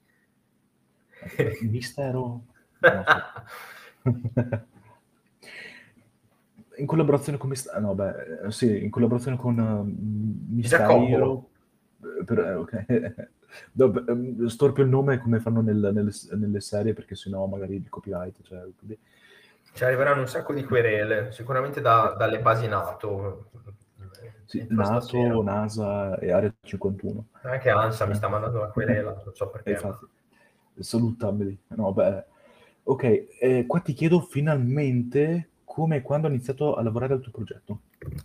Mistero? In collaborazione con Mistero, no, beh, sì, in collaborazione con uh, Mistero. Per, eh, ok. Dopo, ehm, storpio il nome come fanno nel, nelle, nelle, serie perché sennò magari il copyright. Cioè, quindi... Ci arriveranno un sacco di querele, sicuramente da, dalle basi NATO. Sì, NATO, NASA e Area 51. Anche ANSA mi sta mandando la querela, non so perché. Infatti, salutabili. No, beh. Ok, eh, qua ti chiedo finalmente come e quando hai iniziato a lavorare al tuo progetto.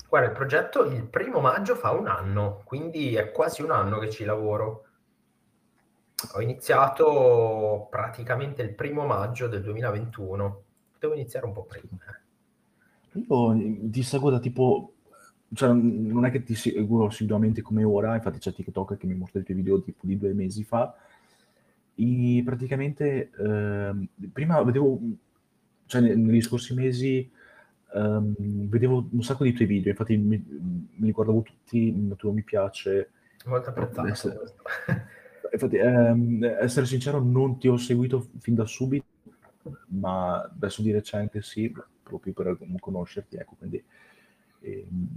Guarda, il progetto il primo maggio fa un anno, quindi è quasi un anno che ci lavoro. Ho iniziato praticamente il primo maggio del 2021. Potevo iniziare un po' prima. Io ti seguo da tipo... Cioè, non è che ti seguo assiduamente come ora, infatti c'è TikTok che mi mostra i tuoi video tipo di due mesi fa. E praticamente eh, prima vedevo, cioè negli scorsi mesi um, vedevo un sacco di tuoi video, infatti mi, mi guardavo tutti, mettevo mi piace. Molto apprezzato. infatti, ehm, essere sincero, non ti ho seguito fin da subito, ma adesso di recente sì, proprio per conoscerti, ecco, quindi... E, ehm,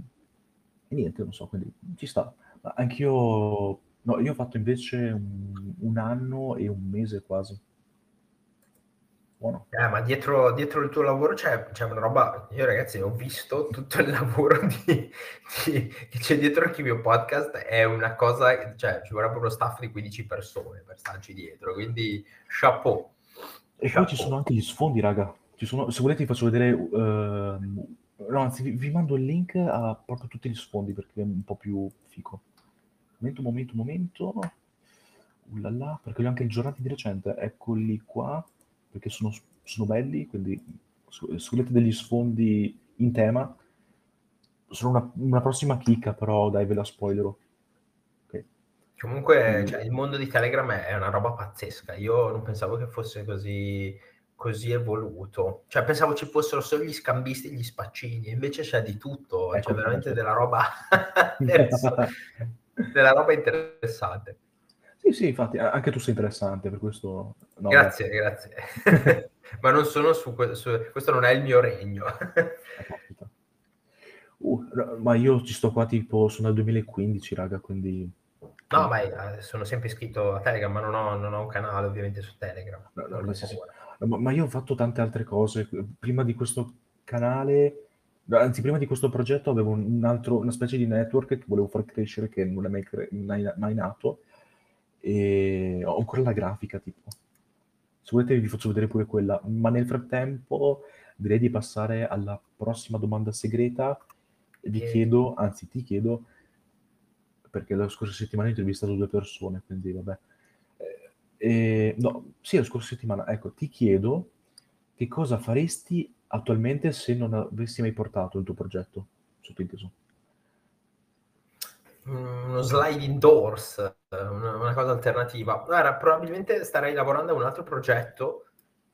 e niente, non so, quindi ci sta. Anch'io... No, io ho fatto invece un, un anno e un mese quasi. Buono. Eh, ma dietro, dietro, il tuo lavoro c'è, c'è, una roba. Io, ragazzi, ho visto tutto il lavoro di, di, che c'è dietro il mio podcast. È una cosa, cioè, ci vorrebbe uno staff di 15 persone per starci dietro. Quindi, chapeau. E chapeau. poi ci sono anche gli sfondi, raga. Sono, se volete, vi faccio vedere. Uh, no, anzi, vi, vi, mando il link a proprio tutti gli sfondi perché è un po' più fico. Momento, momento, momento. Ullala, perché li ho anche aggiornati di recente. Eccoli qua perché sono, sono belli, quindi se volete degli sfondi in tema, sono una, una prossima chicca, però dai, ve la spoilerò. Okay. Comunque, cioè, il mondo di Telegram è una roba pazzesca. Io non pensavo che fosse così, così evoluto. Cioè, pensavo ci fossero solo gli scambisti e gli spaccini, invece c'è di tutto, ecco, c'è veramente della roba, della roba interessante. Sì, sì, infatti, anche tu sei interessante, per questo... No, grazie, beh. grazie. Ma non sono su, su, questo non è il mio regno. uh, ma io ci sto qua tipo, sono dal 2015, raga, quindi... No, ma sono sempre iscritto a Telegram, ma non ho, non ho un canale ovviamente su Telegram. No, no, sì, sì. Ma, ma, io ho fatto tante altre cose. Prima di questo canale, anzi, prima di questo progetto avevo un altro, una specie di network che volevo far crescere, che non è mai, cre- mai, mai nato e ho ancora la grafica tipo. Se volete vi faccio vedere pure quella, ma nel frattempo direi di passare alla prossima domanda segreta. Vi e... chiedo, anzi ti chiedo, perché la scorsa settimana ho intervistato due persone, quindi vabbè. Eh, no, sì, la scorsa settimana, ecco, ti chiedo che cosa faresti attualmente se non avessi mai portato il tuo progetto, sottinteso uno sliding doors, una, una, cosa alternativa. Guarda, probabilmente starei lavorando a un altro progetto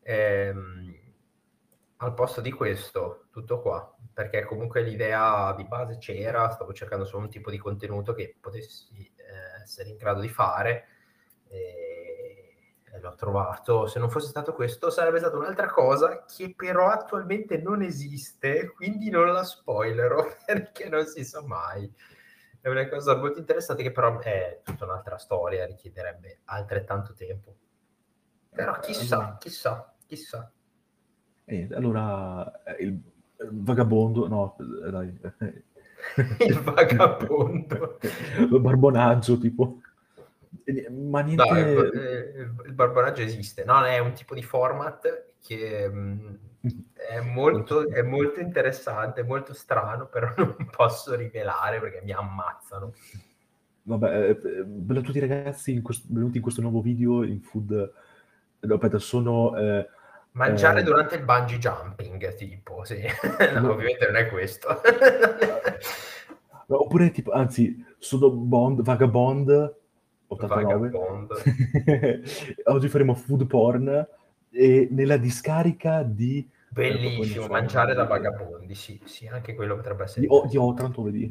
ehm, al posto di questo, tutto qua, perché comunque l'idea di base c'era, stavo cercando solo un tipo di contenuto che potessi eh, essere in grado di fare e l'ho trovato. Se non fosse stato questo sarebbe stata un'altra cosa che però attualmente non esiste, quindi non la spoilerò perché non si sa mai è una cosa molto interessante che però è tutta un'altra storia, richiederebbe altrettanto tempo. Però chissà, chissà, chissà. Eh, allora, eh, il, il vagabondo, no, eh, dai. il vagabondo. barbonaggio, tipo. Ma niente... No, il, il, barbonaggio esiste, no? È un tipo di format che... Mh, mm, è molto, è molto interessante, molto strano, però non posso rivelare perché mi ammazzano. Vabbè, eh, bello a tutti ragazzi in questo, venuti in questo nuovo video in food. Eh, aspetta, sono... Eh, Mangiare eh, durante il bungee jumping, tipo, sì. no, ovviamente non è questo. oppure, tipo, anzi, sono Bond, Vagabond 89. Vagabond. Oggi faremo food porn e nella discarica di Bellissimo, mangiare da vagabondi, sì, sì, anche quello potrebbe essere. Di, oh, di Otranto, vedi.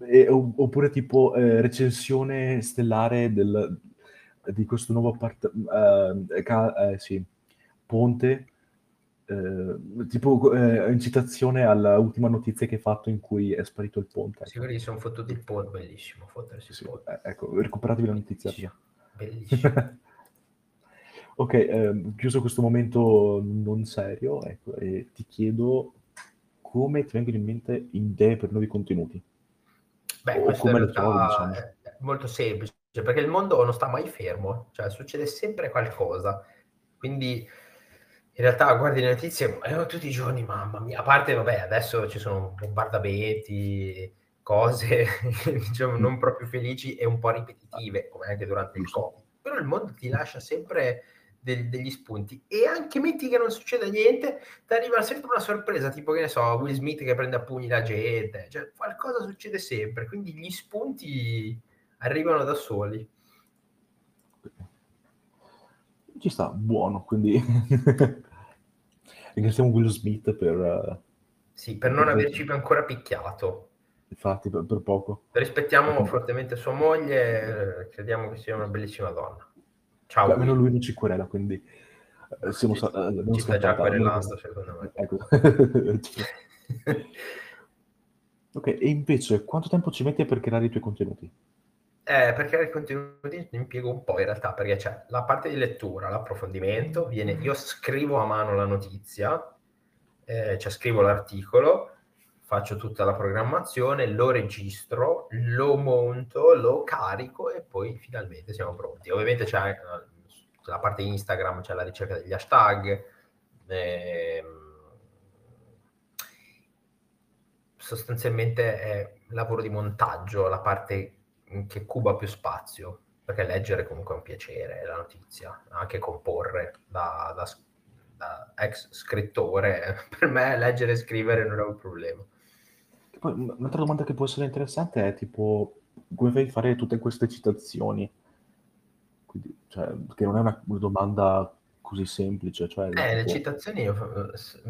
E, oppure tipo eh, recensione stellare del, di questo nuovo appart- eh, ca- eh, sì, ponte, eh, tipo eh, in citazione all'ultima notizia che hai fatto in cui è sparito il ponte. Sì, quelli sono fottuti il ponte, bellissimo, fottersi il Sì, ponte. eh, ecco, recuperatevi la notizia. Bellissimo, bellissimo. Ok, ehm, chiuso questo momento non serio, ecco, e ti chiedo come ti vengono in mente idee per nuovi contenuti? Beh, O come le trovi, diciamo? è molto semplice, perché il mondo non sta mai fermo, cioè succede sempre qualcosa. Quindi in realtà guardi le notizie eh, tutti i giorni, mamma mia, a parte, vabbè, adesso ci sono bombardamenti, cose, diciamo, non proprio felici e un po' ripetitive, come anche durante il. Covid. Però il mondo ti lascia sempre del- degli spunti e anche metti che non succeda niente, ti arriva sempre una sorpresa, tipo che ne so, Will Smith che prende a pugni la gente, cioè qualcosa succede sempre, quindi gli spunti arrivano da soli. Ci sta, buono, quindi ringraziamo Will Smith per, eh, Sì, per non averci ancora picchiato. infatti, per, per poco. Rispettiamo fortemente sua moglie, eh, crediamo che sia una bellissima donna. Ciao. Almeno lui non ci querela, quindi eh, siamo Ci- sa- eh, ci sta già querelando, secondo me. Ecco. ok, e invece quanto tempo ci metti per creare i tuoi contenuti? Eh, per creare contenuti mi impiego un po' in realtà, perché c'è la parte di lettura, l'approfondimento, viene, io scrivo a mano la notizia, eh, cioè scrivo l'articolo, faccio tutta la programmazione, lo registro, lo monto, lo carico e poi finalmente siamo pronti. Ovviamente c'è eh, la parte Instagram, c'è la ricerca degli hashtag, ehm, sostanzialmente è lavoro di montaggio, la parte che cuba più spazio, perché leggere comunque è un piacere, è la notizia, anche comporre da, da, da ex scrittore, per me leggere e scrivere non è un problema. Poi, un- un'altra domanda che può essere interessante è tipo come fai a fare tutte queste citazioni? Quindi, cioè, che non è una, una domanda così semplice, cioè, Eh, le citazioni, io- s-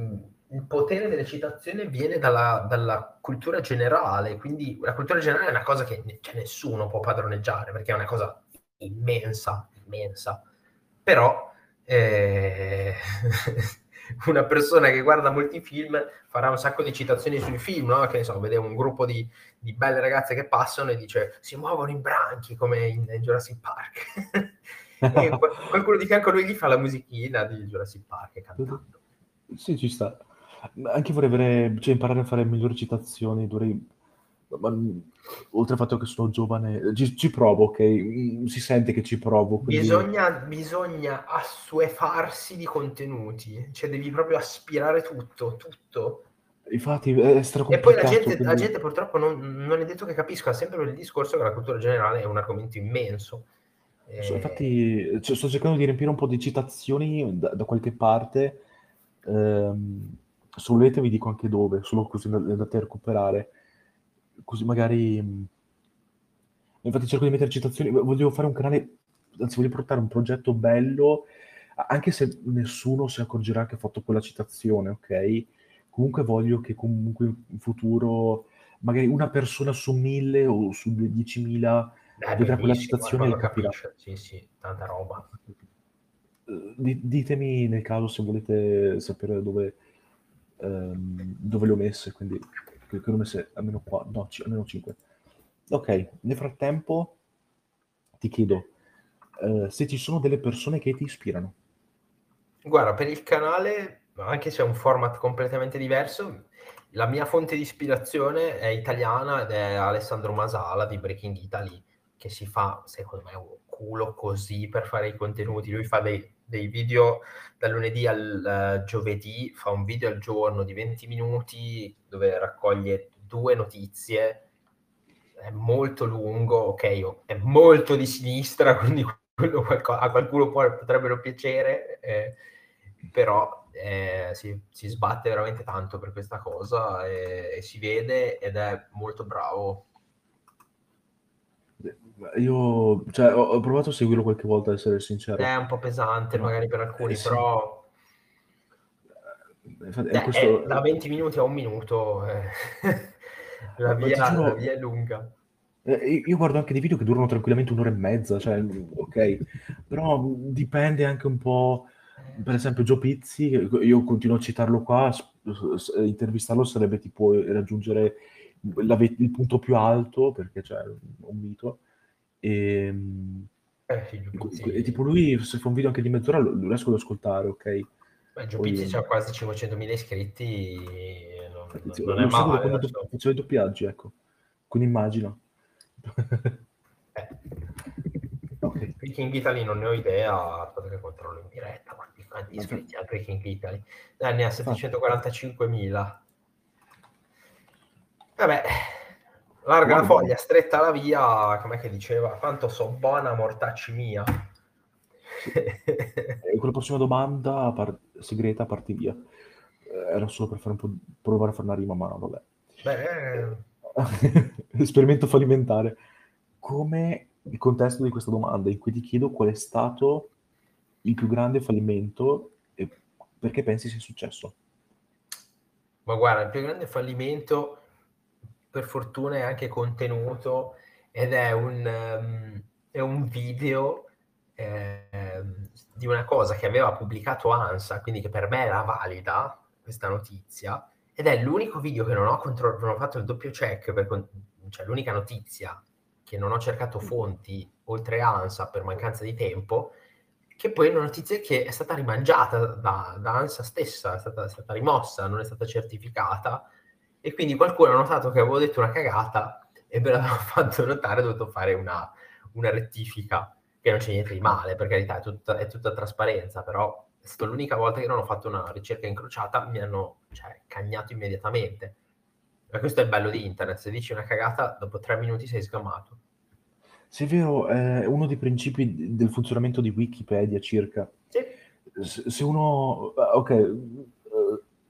il potere delle citazioni viene dalla, dalla cultura generale, quindi la cultura generale è una cosa che cioè, nessuno può padroneggiare, perché è una cosa immensa, immensa. Però eh, una persona che guarda molti film farà un sacco di citazioni sui film, no? Che ne so, vede un gruppo di, di belle ragazze che passano e dice si muovono in branchi come in, in Jurassic Park. e qual- qualcuno di fianco a lui gli fa la musichina di Jurassic Park cantando. Sì, ci sta. Anche vorrei avere, cioè, imparare a fare migliori citazioni, dovrei... ma- oltre al fatto che sono giovane, ci, ci provo, ok? Mm, Si sente che ci provo, quindi... Bisogna, bisogna assuefarsi di contenuti, cioè devi proprio aspirare tutto, tutto. Infatti è E poi la gente, la quindi- gente purtroppo non, non è detto che capisca, sempre il discorso che la cultura generale è un argomento immenso. So, Eh, infatti cioè, sto cercando di riempire un po' di citazioni da, da qualche parte. Ehm, se volete vi dico anche dove, solo così andate a recuperare. Così magari... mh, Infatti cerco di mettere citazioni. Voglio fare un canale, anzi voglio portare un progetto bello, anche se nessuno si accorgerà che ho fatto quella citazione, ok? Comunque voglio che comunque in futuro magari una persona su mille o su 10.000 è vedrà quella citazione e capirà. capisce. Sì, sì, tanta roba. Eh, di- ditemi nel caso se volete sapere dove, ehm, dove le ho messe, quindi le ho messe almeno qua, no, ci- almeno 5. Ok, nel frattempo ti chiedo eh, se ci sono delle persone che ti ispirano. Guarda, per il canale, anche se è un format completamente diverso, la mia fonte di ispirazione è italiana ed è Alessandro Masala di Breaking Italy, che si fa, secondo me, culo così per fare i contenuti. Lui fa dei, dei video dal lunedì al eh, giovedì, fa un video al giorno di 20 minuti dove raccoglie due notizie. È molto lungo, ok, è molto di sinistra, quindi qualco- a qualcuno può, potrebbe non piacere, eh, però eh, si, si sbatte veramente tanto per questa cosa e, e si vede ed è molto bravo. Io cioè, ho, ho provato a seguirlo qualche volta, ad essere sincero. È un po' pesante magari per alcuni, Eh, sì. però Infatti, è eh, questo- è da 20 minuti a un minuto eh, la, ti via, giuro- la via è lunga. Eh, io guardo anche dei video che durano tranquillamente un'ora e mezza, cioè, ok, però dipende anche un po', per esempio Gio Pizzi, io continuo a citarlo qua, intervistarlo sarebbe tipo raggiungere il punto più alto, perché c'è un mito, e, eh, sì, e, tipo lui, se fa un video anche di mezz'ora, lo, lo riesco ad ascoltare, ok? Beh, ha quasi 500.000 iscritti, non, non è male. Quando faceva i doppiaggi, ecco, quindi immagino. eh. okay. Breaking Italy non ne ho idea, aspetta che controllo in diretta quanti, quanti iscritti ha Breaking Italy. Eh, ne ha 745.000. Vabbè, larga la foglia, stretta la via, com'è che diceva? Tanto so buona, mortacci mia. e con la prossima domanda par- segreta parti via. Eh, era solo per fare un po' provare a fare una rima, ma vabbè. Beh, esperimento fallimentare. Come il contesto di questa domanda in cui ti chiedo qual è stato il più grande fallimento e perché pensi sia successo? Ma guarda, il più grande fallimento per fortuna è anche contenuto ed è un, um, è un video eh, di una cosa che aveva pubblicato ANSA, quindi che per me era valida questa notizia, ed è l'unico video che non ho, contro- non ho fatto il doppio check, per con- cioè l'unica notizia che non ho cercato fonti oltre ANSA per mancanza di tempo, che poi è una notizia che è stata rimangiata da, da ANSA stessa, è stata, è stata, rimossa, non è stata certificata, e quindi qualcuno ha notato che avevo detto una cagata e me l'aveva fatto notare, ho dovuto fare una, una rettifica, che non c'è niente di male, per carità, è tutta, è tutta trasparenza, però è stata l'unica volta che non ho fatto una ricerca incrociata, mi hanno cioè, cagnato immediatamente. E questo è il bello di internet, se dici una cagata, dopo tre minuti sei sgamato. Sì, è vero, è uno dei principi del funzionamento di Wikipedia circa. Sì. Se uno... Ok,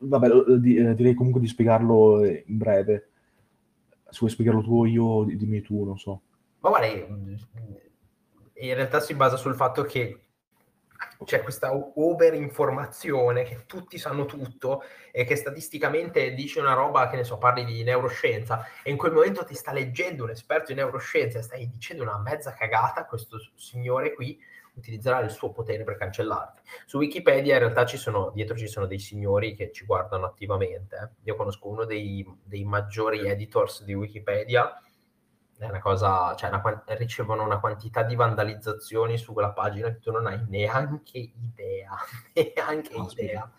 vabbè, eh, direi comunque di spiegarlo in breve. Se vuoi spiegarlo tu o io, dimmi tu, non so. Ma guarda, in realtà si basa sul fatto che c'è questa over informazione che tutti sanno tutto e che statisticamente dice una roba che ne so, parli di neuroscienza e in quel momento ti sta leggendo un esperto di neuroscienza e stai dicendo una mezza cagata, questo signore qui utilizzerà il suo potere per cancellarti. Su Wikipedia in realtà ci sono, dietro ci sono dei signori che ci guardano attivamente. Io conosco uno dei, dei maggiori editors di Wikipedia è una cosa, cioè una, ricevono una quantità di vandalizzazioni su quella pagina che tu non hai neanche idea, neanche oh, idea.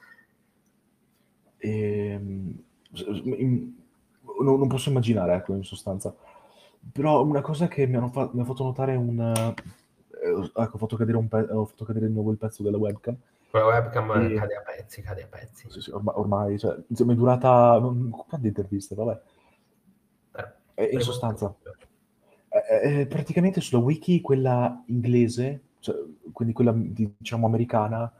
Ehm, non, non, posso immaginare, ecco, in sostanza. Però una cosa che mi, fa- mi ha fatto notare un... Eh, ecco, ho fatto, cadere un pe- ho fatto cadere di nuovo il pezzo della webcam. La webcam e... cade a pezzi, cade a pezzi. Sì, sì, ormai, ormai cioè, insomma, è durata... Non... Quante interviste, vabbè. Eh, in sostanza, eh, eh, praticamente sulla wiki, quella inglese, cioè, quindi quella diciamo americana,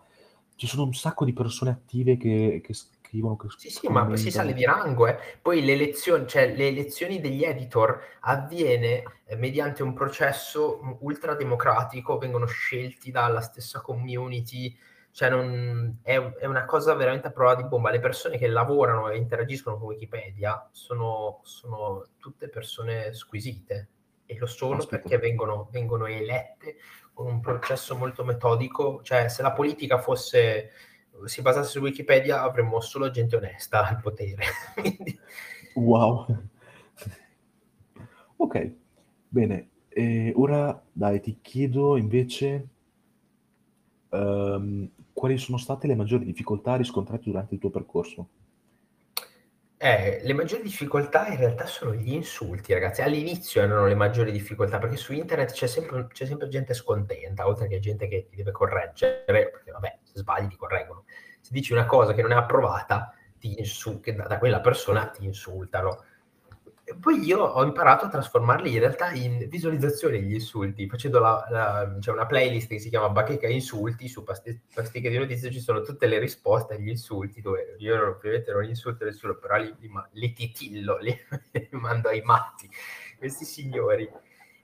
ci sono un sacco di persone attive che, che scrivono. Che sì, sì, ma si sale di rango. Eh. Poi le elezioni, cioè, le elezioni degli editor avviene eh, mediante un processo ultra democratico, vengono scelti dalla stessa community cioè non, è, è, una cosa veramente a prova di bomba. Le persone che lavorano e interagiscono con Wikipedia sono, sono tutte persone squisite e lo sono Aspetta. perché vengono, vengono, elette con un processo molto metodico. Cioè, se la politica fosse si basasse su Wikipedia avremmo solo gente onesta al potere. wow. ok, bene. E ora dai, ti chiedo invece um, quali sono state le maggiori difficoltà riscontrate durante il tuo percorso? Eh, le maggiori difficoltà in realtà sono gli insulti, ragazzi. All'inizio erano le maggiori difficoltà perché su internet c'è sempre, c'è sempre gente scontenta, oltre che gente che ti deve correggere, perché vabbè, se sbagli ti correggono. Se dici una cosa che non è approvata, ti insul- da, da quella persona ti insultano. E poi io ho imparato a trasformarli in realtà in visualizzazioni gli insulti, facendo la, la, c'è una playlist che si chiama Bacheca Insulti, su pasti, Pasticche di Notizie ci sono tutte le risposte agli insulti, dove io non, ovviamente non insulto nessuno, però li, li, li titillo, li, li, mando ai matti, questi signori.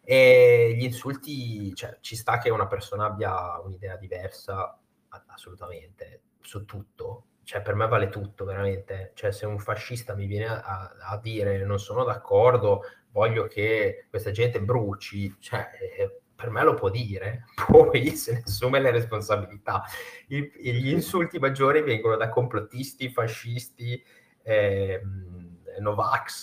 E gli insulti, cioè, ci sta che una persona abbia un'idea diversa, assolutamente, su tutto, cioè per me vale tutto veramente. Cioè se un fascista mi viene a, a dire non sono d'accordo, voglio che questa gente bruci, cioè eh, per me lo può dire, poi se ne assume le responsabilità. I, gli insulti maggiori vengono da complottisti, fascisti, eh, Novax,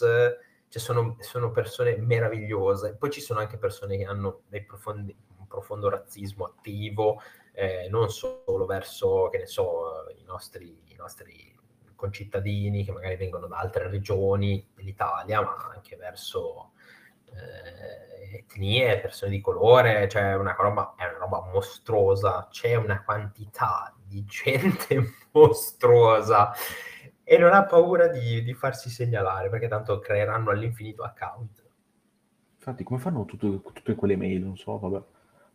cioè sono, sono, persone meravigliose. Poi ci sono anche persone che hanno profondi, un profondo razzismo attivo, eh, non solo verso, che ne so, i nostri, nostri concittadini che magari vengono da altre regioni dell'Italia, ma anche verso eh, etnie, persone di colore, cioè una roba, è una roba mostruosa, c'è una quantità di gente mostruosa e non ha paura di, di farsi segnalare perché tanto creeranno all'infinito account. Infatti, come fanno tutte, quelle mail? Non so, vabbè.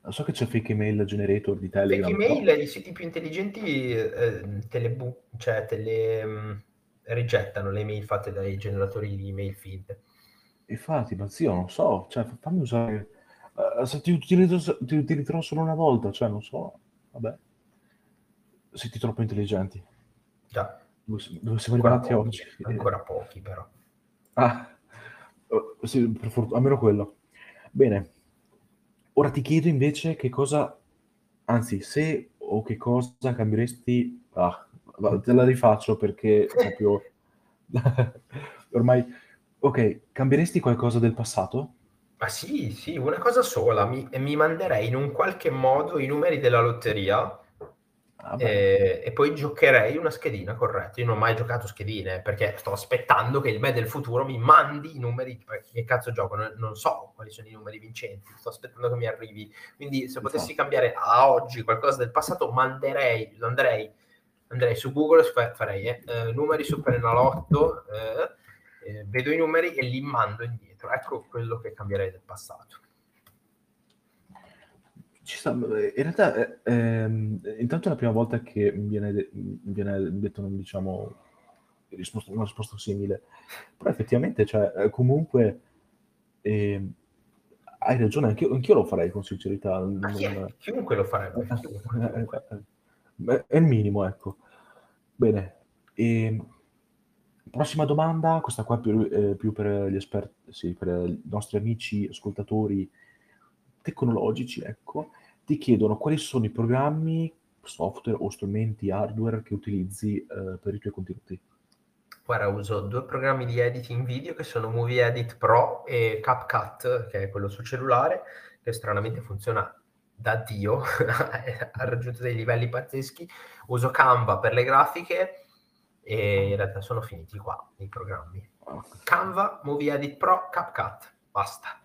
So che c'è fake email generator di Telegram. Fake email, però... i siti più intelligenti eh, te, le bu- cioè, te le um, rigettano le email fatte dai generatori di email feed. Infatti, ma zio, non so, cioè, fammi usare... Uh, se ti utilizzo, ti utilizzerò solo una volta, cioè, non so, vabbè. Siete troppo intelligenti. Già. Dove, dove siamo arrivati pochi, oggi? Ancora pochi, però. Ah, oh, sì, per fortuna, almeno quello. Bene, Ora ti chiedo invece che cosa, anzi, se o che cosa cambieresti... Ah, te la rifaccio perché proprio... Ormai... Ok, cambieresti qualcosa del passato? Ma sì, sì, una cosa sola, mi, mi manderei in un qualche modo i numeri della lotteria Ah, e, e, poi giocherei una schedina, corretto. Io non ho mai giocato schedine perché sto aspettando che il me del futuro mi mandi i numeri. Che cazzo gioco? Non, non so quali sono i numeri vincenti. Sto aspettando che mi arrivi. Quindi, se potessi esatto. cambiare a oggi qualcosa del passato, manderei, andrei, andrei su Google e farei eh, eh, numeri Super Enalotto, eh, eh, vedo i numeri e li mando indietro. Ecco quello che cambierei del passato. Ci sta, in realtà, eh, ehm, intanto è la prima volta che mi viene, de- mi viene detto, diciamo, risposta, una risposta simile, però effettivamente, cioè, eh, comunque, eh, hai ragione, anch'io, anch'io, lo farei con sincerità. Non... Chiunque lo farebbe. Eh, è il minimo, ecco. Bene. E, ehm, prossima domanda, questa qua più, eh, più per gli esperti, sì, per i nostri amici ascoltatori tecnologici, ecco, ti chiedono quali sono i programmi, software o strumenti hardware che utilizzi eh, per i tuoi contenuti. Guarda, uso due programmi di editing video che sono Movie Edit Pro e CapCut, che è quello sul cellulare, che stranamente funziona da Dio, ha raggiunto dei livelli pazzeschi. Uso Canva per le grafiche e in realtà sono finiti qua i programmi. Canva, Movie Edit Pro, CapCut, basta.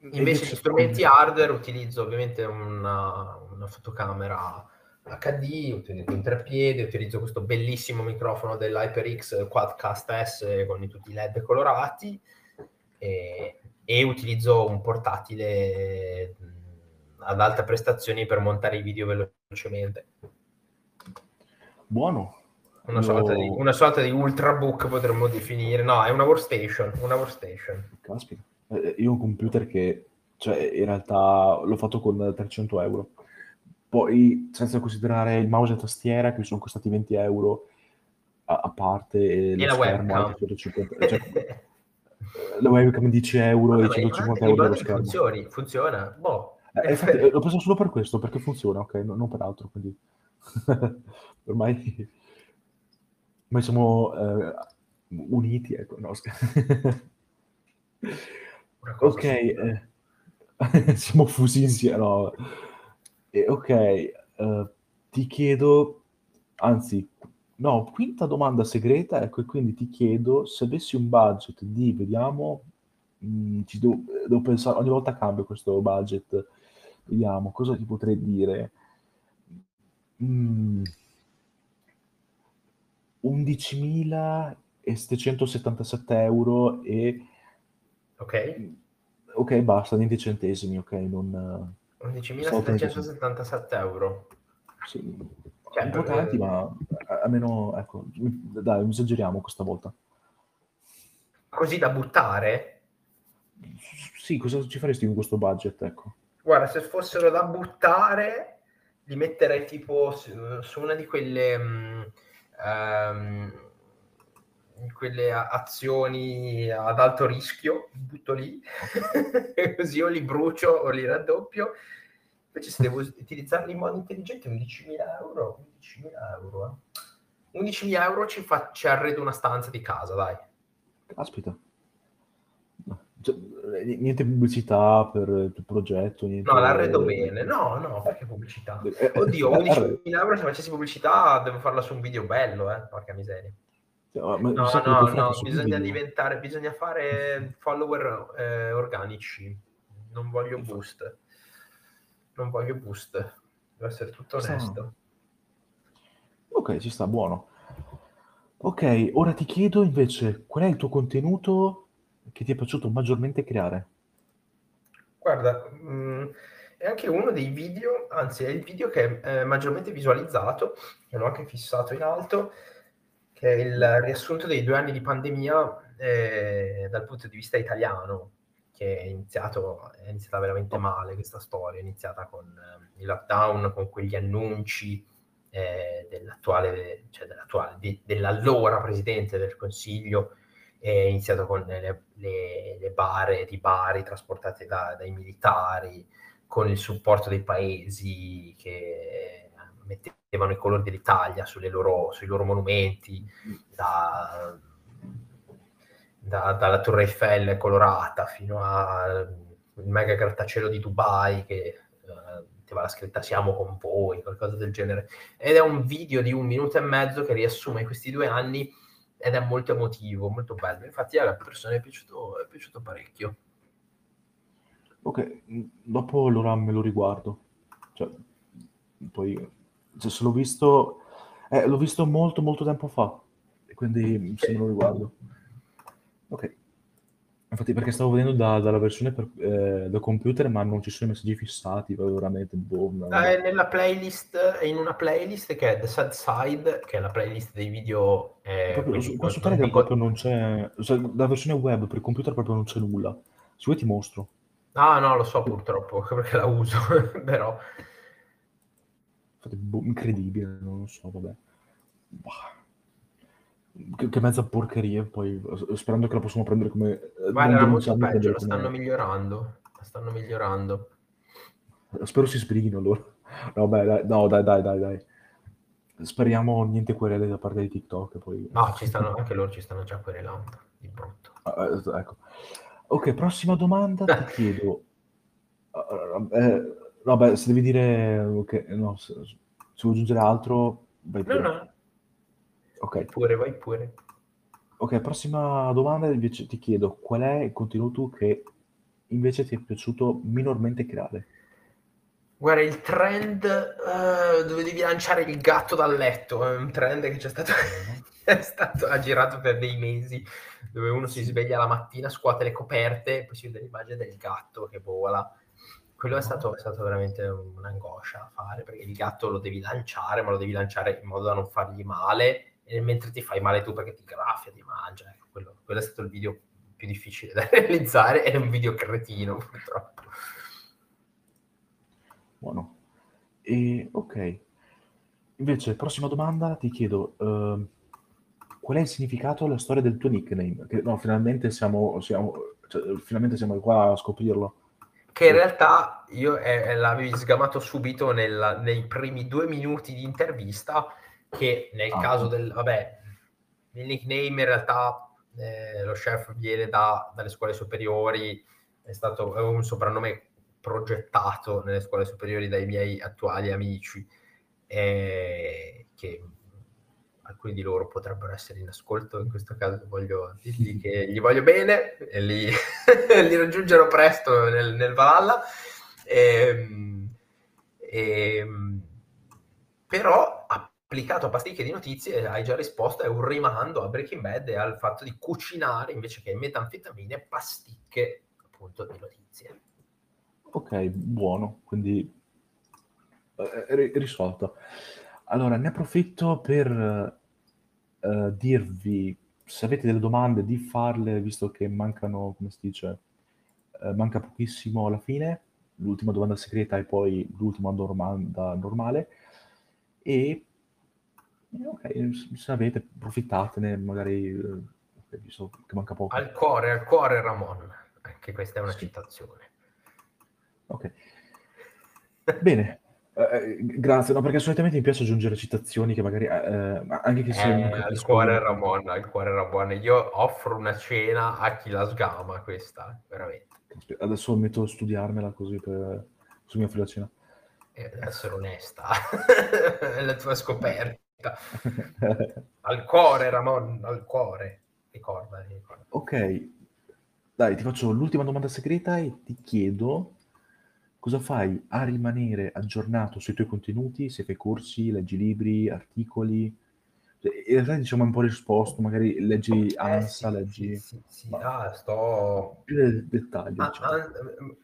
Invece gli strumenti hardware utilizzo ovviamente una, una fotocamera HD, utilizzo un treppiede, utilizzo questo bellissimo microfono dell'HyperX Quadcast S con tutti i LED colorati e, e utilizzo un portatile ad alta prestazioni per montare i video velocemente. Buono. Una, sorta di, una sorta di ultrabook potremmo definire. No, è una workstation. Una workstation. Caspita. Eh, io ho un computer che, cioè, in realtà l'ho fatto con 300 euro. Poi, senza considerare il mouse e tastiera, che sono costati 20 euro a, a parte, e, e la webcam. 150, cioè, la webcam 10 euro e 150 euro lo schermo. Funzioni, funziona. Boh. Eh, infatti, eh, l'ho preso solo per questo, perché funziona, ok? No, non per altro, quindi... ormai... ormai siamo eh, uniti, ecco, no, Ok, eh, siamo fusi insieme. No. Eh, ok, uh, ti chiedo, anzi, no, quinta domanda segreta, ecco, e quindi ti chiedo se avessi un budget di, vediamo, mh, mm, ci devo, devo pensare, ogni volta cambio questo budget, vediamo, cosa ti potrei dire? Mm, 11.777 euro e Ok. Ok, basta, 20 centesimi, ok, non... 11.777 euro. Sì, cioè, un po' tanti, ma almeno, ecco, dai, esageriamo questa volta. Così da buttare? Sì, cosa ci faresti con questo budget, ecco? Guarda, se fossero da buttare, li metterei tipo su, su una di quelle, um, um, quelle azioni ad alto rischio, butto lì, così o li brucio o li raddoppio. Invece se devo utilizzarli in modo intelligente, 11.000 euro, 11.000 euro, eh. 11.000 euro ci, fa, ci arredo una stanza di casa, dai. Caspita. Cioè, niente pubblicità per il progetto? Niente... No, l'arredo bene. No, no, perché pubblicità? Eh, eh, Oddio, 11.000 euro se facessi pubblicità devo farla su un video bello, eh, porca miseria. No, no, no, no bisogna diventare, bisogna fare follower eh, organici. Non voglio boost. Non voglio boost. Devo essere tutto onesto. Ok, ci sta, buono. Ok, ora ti chiedo invece qual è il tuo contenuto che ti è piaciuto maggiormente creare? Guarda, mh, mm, è anche uno dei video, anzi è il video che è eh, maggiormente visualizzato, che l'ho anche fissato in alto, che è il riassunto dei due anni di pandemia eh, dal punto di vista italiano, che è, iniziato, è iniziata veramente male questa storia, è iniziata con eh, il lockdown, con quegli annunci eh, dell'attuale, cioè dell'attuale di, dell'allora Presidente del Consiglio, è iniziato con le, le, le bare di Bari trasportate da, dai militari, con il supporto dei paesi che mettevano i colori dell'Italia loro, sui loro monumenti, da, da, dalla Torre Eiffel colorata fino al mega grattacielo di Dubai che uh, metteva la scritta siamo con voi, qualcosa del genere. Ed è un video di un minuto e mezzo che riassume questi due anni ed è molto emotivo, molto bello. Infatti alla persona è piaciuto, è piaciuto parecchio. Ok, dopo allora me lo riguardo. Cioè, poi cioè, se l'ho visto, eh, l'ho visto molto molto tempo fa, e quindi se me lo riguardo. Ok. Infatti perché stavo vedendo da, dalla versione per, eh, da computer ma non ci sono i messaggi fissati, veramente boh, è nella playlist, è in una playlist che è The Sad Side, che è la playlist dei video... Eh, proprio, su, su Telegram proprio non c'è, cioè, la versione web per computer proprio non c'è nulla. Se vuoi ti mostro. Ah no, lo so purtroppo, perché la uso, però... Boh, incredibile, non lo so, vabbè. Bah. Che, che, mezza porcheria, poi sperando che la possiamo prendere come... Eh, Guarda, era molto peggio, la stanno come... migliorando, la stanno migliorando. Spero si sbrighino loro. No, beh, dai, no, dai, dai, dai, dai. Speriamo niente querele da parte di TikTok. Poi... No, ci stanno, anche loro ci stanno già querelando, di brutto. Ah, eh, ecco. Ok, prossima domanda, ti chiedo... Uh, eh, vabbè, se devi dire... Okay, no, se, se vuoi aggiungere altro... Vai no, no, Ok. Pure, vai pure. Ok, prossima domanda invece ti chiedo qual è il contenuto che invece ti è piaciuto minormente creare? Guarda, il trend uh, dove devi lanciare il gatto dal letto è un trend che c'è stato, è stato ha girato per dei mesi, dove uno si sveglia la mattina, scuote le coperte e poi si vede l'immagine del gatto che vola. Quello è stato, è stato veramente un'angoscia a fare, perché il gatto lo devi lanciare, ma lo devi lanciare in modo da non fargli male e mentre ti fai male tu perché ti graffia, ti mangia. Ecco, quello, quello, è stato il video più difficile da realizzare è un video cretino purtroppo. Buono. E, ok. Invece, prossima domanda, ti chiedo, uh, qual è il significato e la storia del tuo nickname? Che, no, finalmente siamo, siamo, cioè, finalmente siamo qua a scoprirlo. Che in realtà io eh, l'avevi sgamato subito nella, nei primi due minuti di intervista, che nel ah. caso del, vabbè, il nickname in realtà eh, lo chef viene da, dalle scuole superiori, è stato è un soprannome progettato nelle scuole superiori dai miei attuali amici, eh, che alcuni di loro potrebbero essere in ascolto, in questo caso voglio dirgli che gli voglio bene e li, li raggiungerò presto nel, nel Valhalla. E, ehm, e, ehm, però applicato a pasticche di notizie, hai già risposto, è un rimando a Breaking Bad e al fatto di cucinare invece che metanfetamine pasticche appunto di notizie. Ok, buono, quindi eh, risolto. Allora, ne approfitto per uh, dirvi, se avete delle domande, di farle, visto che mancano, come si dice, uh, manca pochissimo alla fine. l'ultima domanda segreta e poi l'ultima domanda normale. E ok, se avete, approfittatene, magari eh, visto che manca poco. Al cuore, al cuore Ramon, anche questa è una sì. citazione. Ok. Bene, eh, eh, grazie, no, perché solitamente mi piace aggiungere citazioni che magari, eh, anche che se non al cuore Ramon, al cuore Ramon, io offro una cena a chi la sgama questa, veramente. Adesso metto a studiarmela così per, su mia fila cena. Eh, essere onesta, è la tua scoperta. al cuore Ramon, al cuore, ricorda, ricorda. Ok, dai, ti faccio l'ultima domanda segreta e ti chiedo cosa fai a rimanere aggiornato sui tuoi contenuti, se fai corsi, leggi libri, articoli. Cioè, in realtà diciamo un po' risposto, magari leggi eh, ANSA, sì, leggi... Sì, sì, ah, sto... Più nel dettaglio. Ah, diciamo. ah,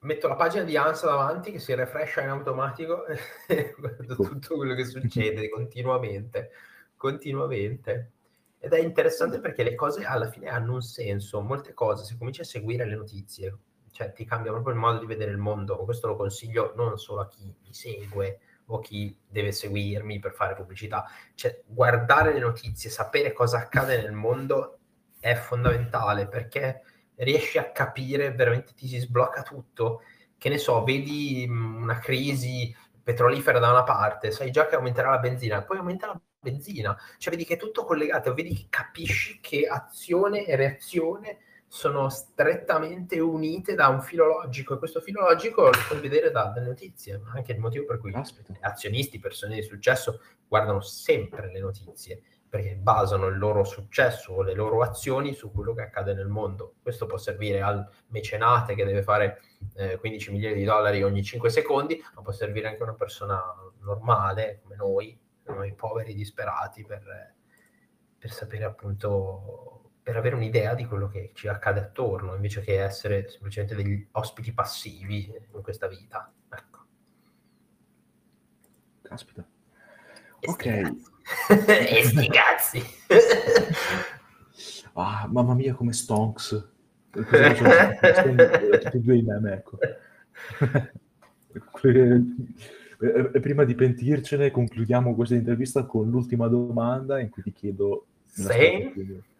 metto la pagina di ANSA davanti che si refrescia in automatico e guardo tutto quello che succede continuamente, continuamente. Ed è interessante perché le cose alla fine hanno un senso, molte cose, se cominci a seguire le notizie, cioè ti cambia proprio il modo di vedere il mondo. Questo lo consiglio non solo a chi mi segue o chi deve seguirmi per fare pubblicità. Cioè, guardare le notizie, sapere cosa accade nel mondo è fondamentale perché riesci a capire, veramente ti si sblocca tutto. Che ne so, vedi mm, una crisi petrolifera da una parte, sai già che aumenterà la benzina, poi aumenta la benzina, cioè vedi che è tutto collegato, vedi che capisci che azione e reazione sono strettamente unite da un filo logico e questo filo logico lo puoi vedere da, dalle notizie, anche il motivo per cui Aspetta. azionisti, persone di successo guardano sempre le notizie perché basano il loro successo o le loro azioni su quello che accade nel mondo. Questo può servire al mecenate che deve fare eh, 15 milioni di dollari ogni 5 secondi, ma può servire anche a una persona normale come noi, noi poveri disperati per, per sapere appunto per avere un'idea di quello che ci accade attorno, invece che essere semplicemente degli ospiti passivi in questa vita. Ecco. Caspita. E ok. e sti cazzi. ah, mamma mia, come Stonks. Tutti e due i meme, ecco. e prima di pentircene, concludiamo questa intervista con l'ultima domanda in cui ti chiedo... Sì?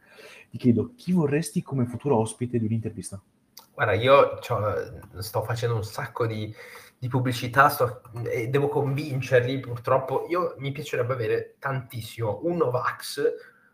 Ti chiedo chi vorresti come futuro ospite di un'intervista? Guarda, io sto facendo un sacco di, di pubblicità sto, e devo convincerli, purtroppo. Io mi piacerebbe avere tantissimo un Novax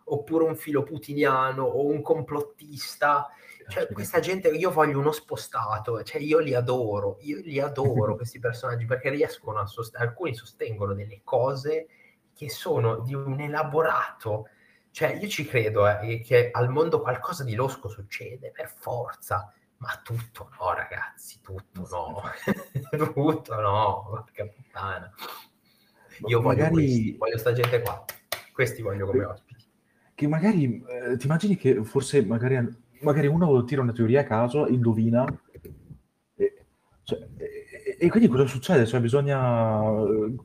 oppure un filo putiniano o un complottista. Cioè, questa gente, io voglio uno spostato, cioè io li adoro, io li adoro questi personaggi perché riescono a sostenere, alcuni sostengono delle cose che sono di un elaborato cioè, io ci credo eh, che al mondo qualcosa di losco succede, per forza, ma tutto no, ragazzi, tutto no. tutto no, porca puttana. Io voglio magari... questi, voglio sta gente qua. Questi voglio come ospiti. Che magari, eh, ti immagini che forse magari, magari uno tira una teoria a caso, indovina, e, cioè, e, e quindi cosa succede? Cioè, bisogna...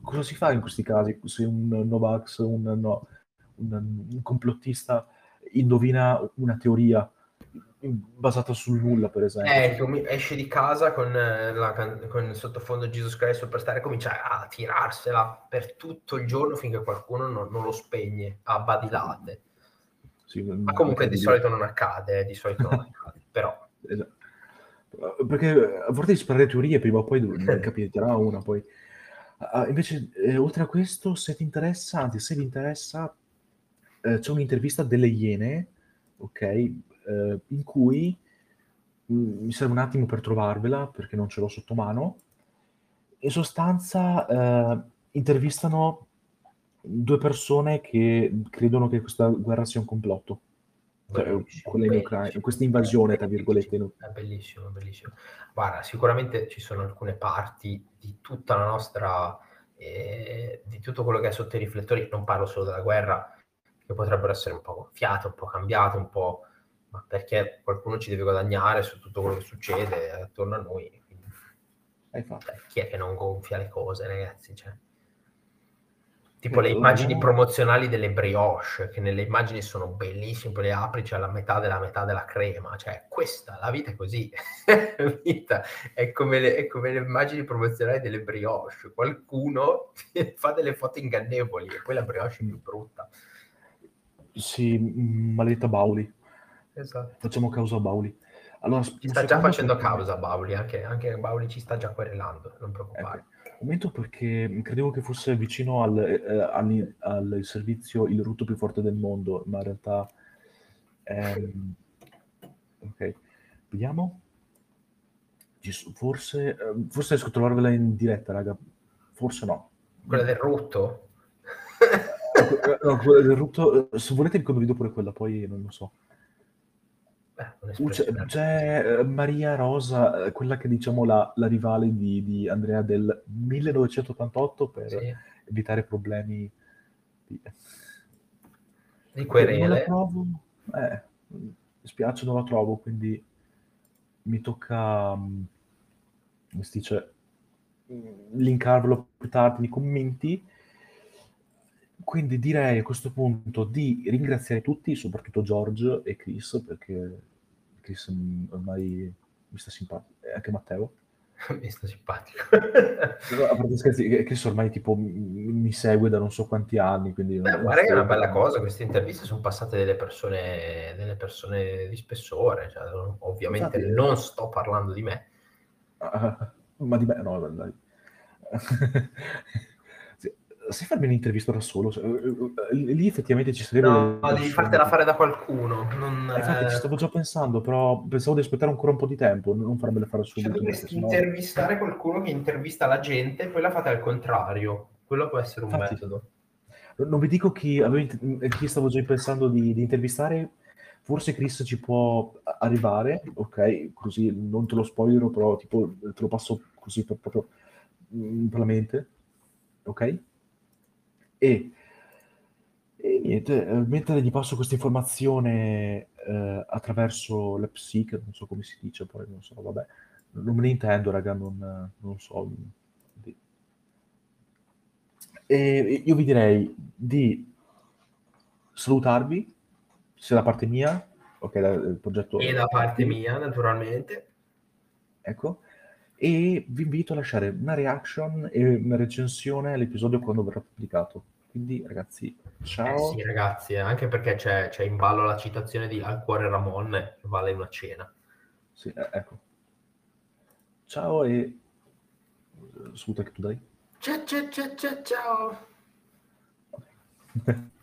Cosa si fa in questi casi? Se un Novax, un no un, un complottista indovina una teoria basata sul nulla, per esempio. Eh, esce di casa con, eh, la, con il sottofondo Jesus Christ Superstar e comincia a tirarsela per tutto il giorno finché qualcuno non, non lo spegne a badilate. Sì, Ma comunque di solito non accade, di solito non accade, però... Esatto. Perché a volte sparare teorie prima o poi capiterà una, poi... Uh, invece, eh, oltre a questo, se ti interessa, anzi, se vi interessa, eh, c'è un'intervista delle Iene, ok, eh, in cui mh, mm, mi serve un attimo per trovarvela perché non ce l'ho sotto mano. In sostanza eh, intervistano due persone che credono che questa guerra sia un complotto. Cioè, in Ucraina, questa invasione, tra virgolette. È bellissimo, bellissimo. Guarda, sicuramente ci sono alcune parti di tutta la nostra, eh, di tutto quello che è sotto i riflettori, non parlo solo della guerra, che potrebbero essere un po' gonfiate, un po' cambiate, un po'... ma perché qualcuno ci deve guadagnare su tutto quello che succede attorno a noi. Cioè, chi è che non gonfia le cose, ragazzi? Cioè, Tipo le immagini promozionali delle brioche, che nelle immagini sono bellissime, poi le apri, c'è la metà della metà della crema, cioè questa, la vita è così, la vita è come, le, è come le immagini promozionali delle brioche, qualcuno fa delle foto ingannevoli e poi la brioche è più brutta. Sì, mm, maledetta Bauli. Esatto. Facciamo causa a Bauli. Allora, Ci sta già facendo perché- causa Bauli, anche, anche Bauli ci sta già querelando, non preoccupare. Ecco, un momento perché credevo che fosse vicino al, eh, al- al servizio il rutto più forte del mondo, ma in realtà... ehm, ok, vediamo. Forse, eh, forse riesco a trovarvela in diretta, raga. Forse no. Quella del rutto? Eh, no, quella del rutto, eh, se volete vi condivido pure quella, poi non lo so. Uh, c'è, c'è, eh, Maria Rosa, eh, quella che diciamo la, la rivale di, di Andrea del 1988 per sì, evitare problemi di... di Non la querele. eh, mi spiace, non la trovo, quindi mi tocca, mm, come si dice, mm, linkarvelo più tardi nei commenti. Quindi direi a questo punto di ringraziare tutti, soprattutto George e Chris, perché Chris mm, ormai mi sta simpatico, e anche Matteo. Mi sta simpatico. Però, a parte scherzi, che- Chris ormai tipo mi segue da non so quanti anni, quindi... Beh, guarda che è una bella cosa, queste interviste sono passate delle persone, delle persone di spessore, cioè, ovviamente Infatti- non sto parlando di me. Ah, ma di me no, dai. Sai farmi un'intervista da solo? Cioè, eh, eh, lì effettivamente ci sarebbe... No, devi fartela fare da qualcuno. Non, Eh, Infatti ci eh, stavo già pensando, però pensavo di aspettare ancora un po' di tempo, non farmela fare cioè, subito. dovresti perché sennò- intervistare qualcuno che intervista la gente e poi la fate al contrario. Quello può essere un Infatti. metodo. Non vi dico chi, avevo chi stavo già pensando di, di intervistare, forse Chris ci può arrivare, ok? Così non te lo spoilerò, però tipo te lo passo così per, proprio mm, per la mente, ok? E, e niente, eh, mentre gli passo questa informazione eh, attraverso la psiche, non so come si dice, poi non so, vabbè, non me ne intendo, raga, non, non so. E io vi direi di salutarvi, sia da parte mia, ok, dal progetto... E da parte mia, naturalmente. Ecco, e vi invito a lasciare una reaction e una recensione all'episodio quando verrà pubblicato. Quindi, ragazzi, Eh ciao. sì, ragazzi, eh, anche perché c'è, c'è in ballo la citazione di Al cuore Ramon, che vale una cena. Sì, eh, ecco. Ciao e... eh, Saluta che tu dai. Ciao, ciao, ciao, ciao, ciao.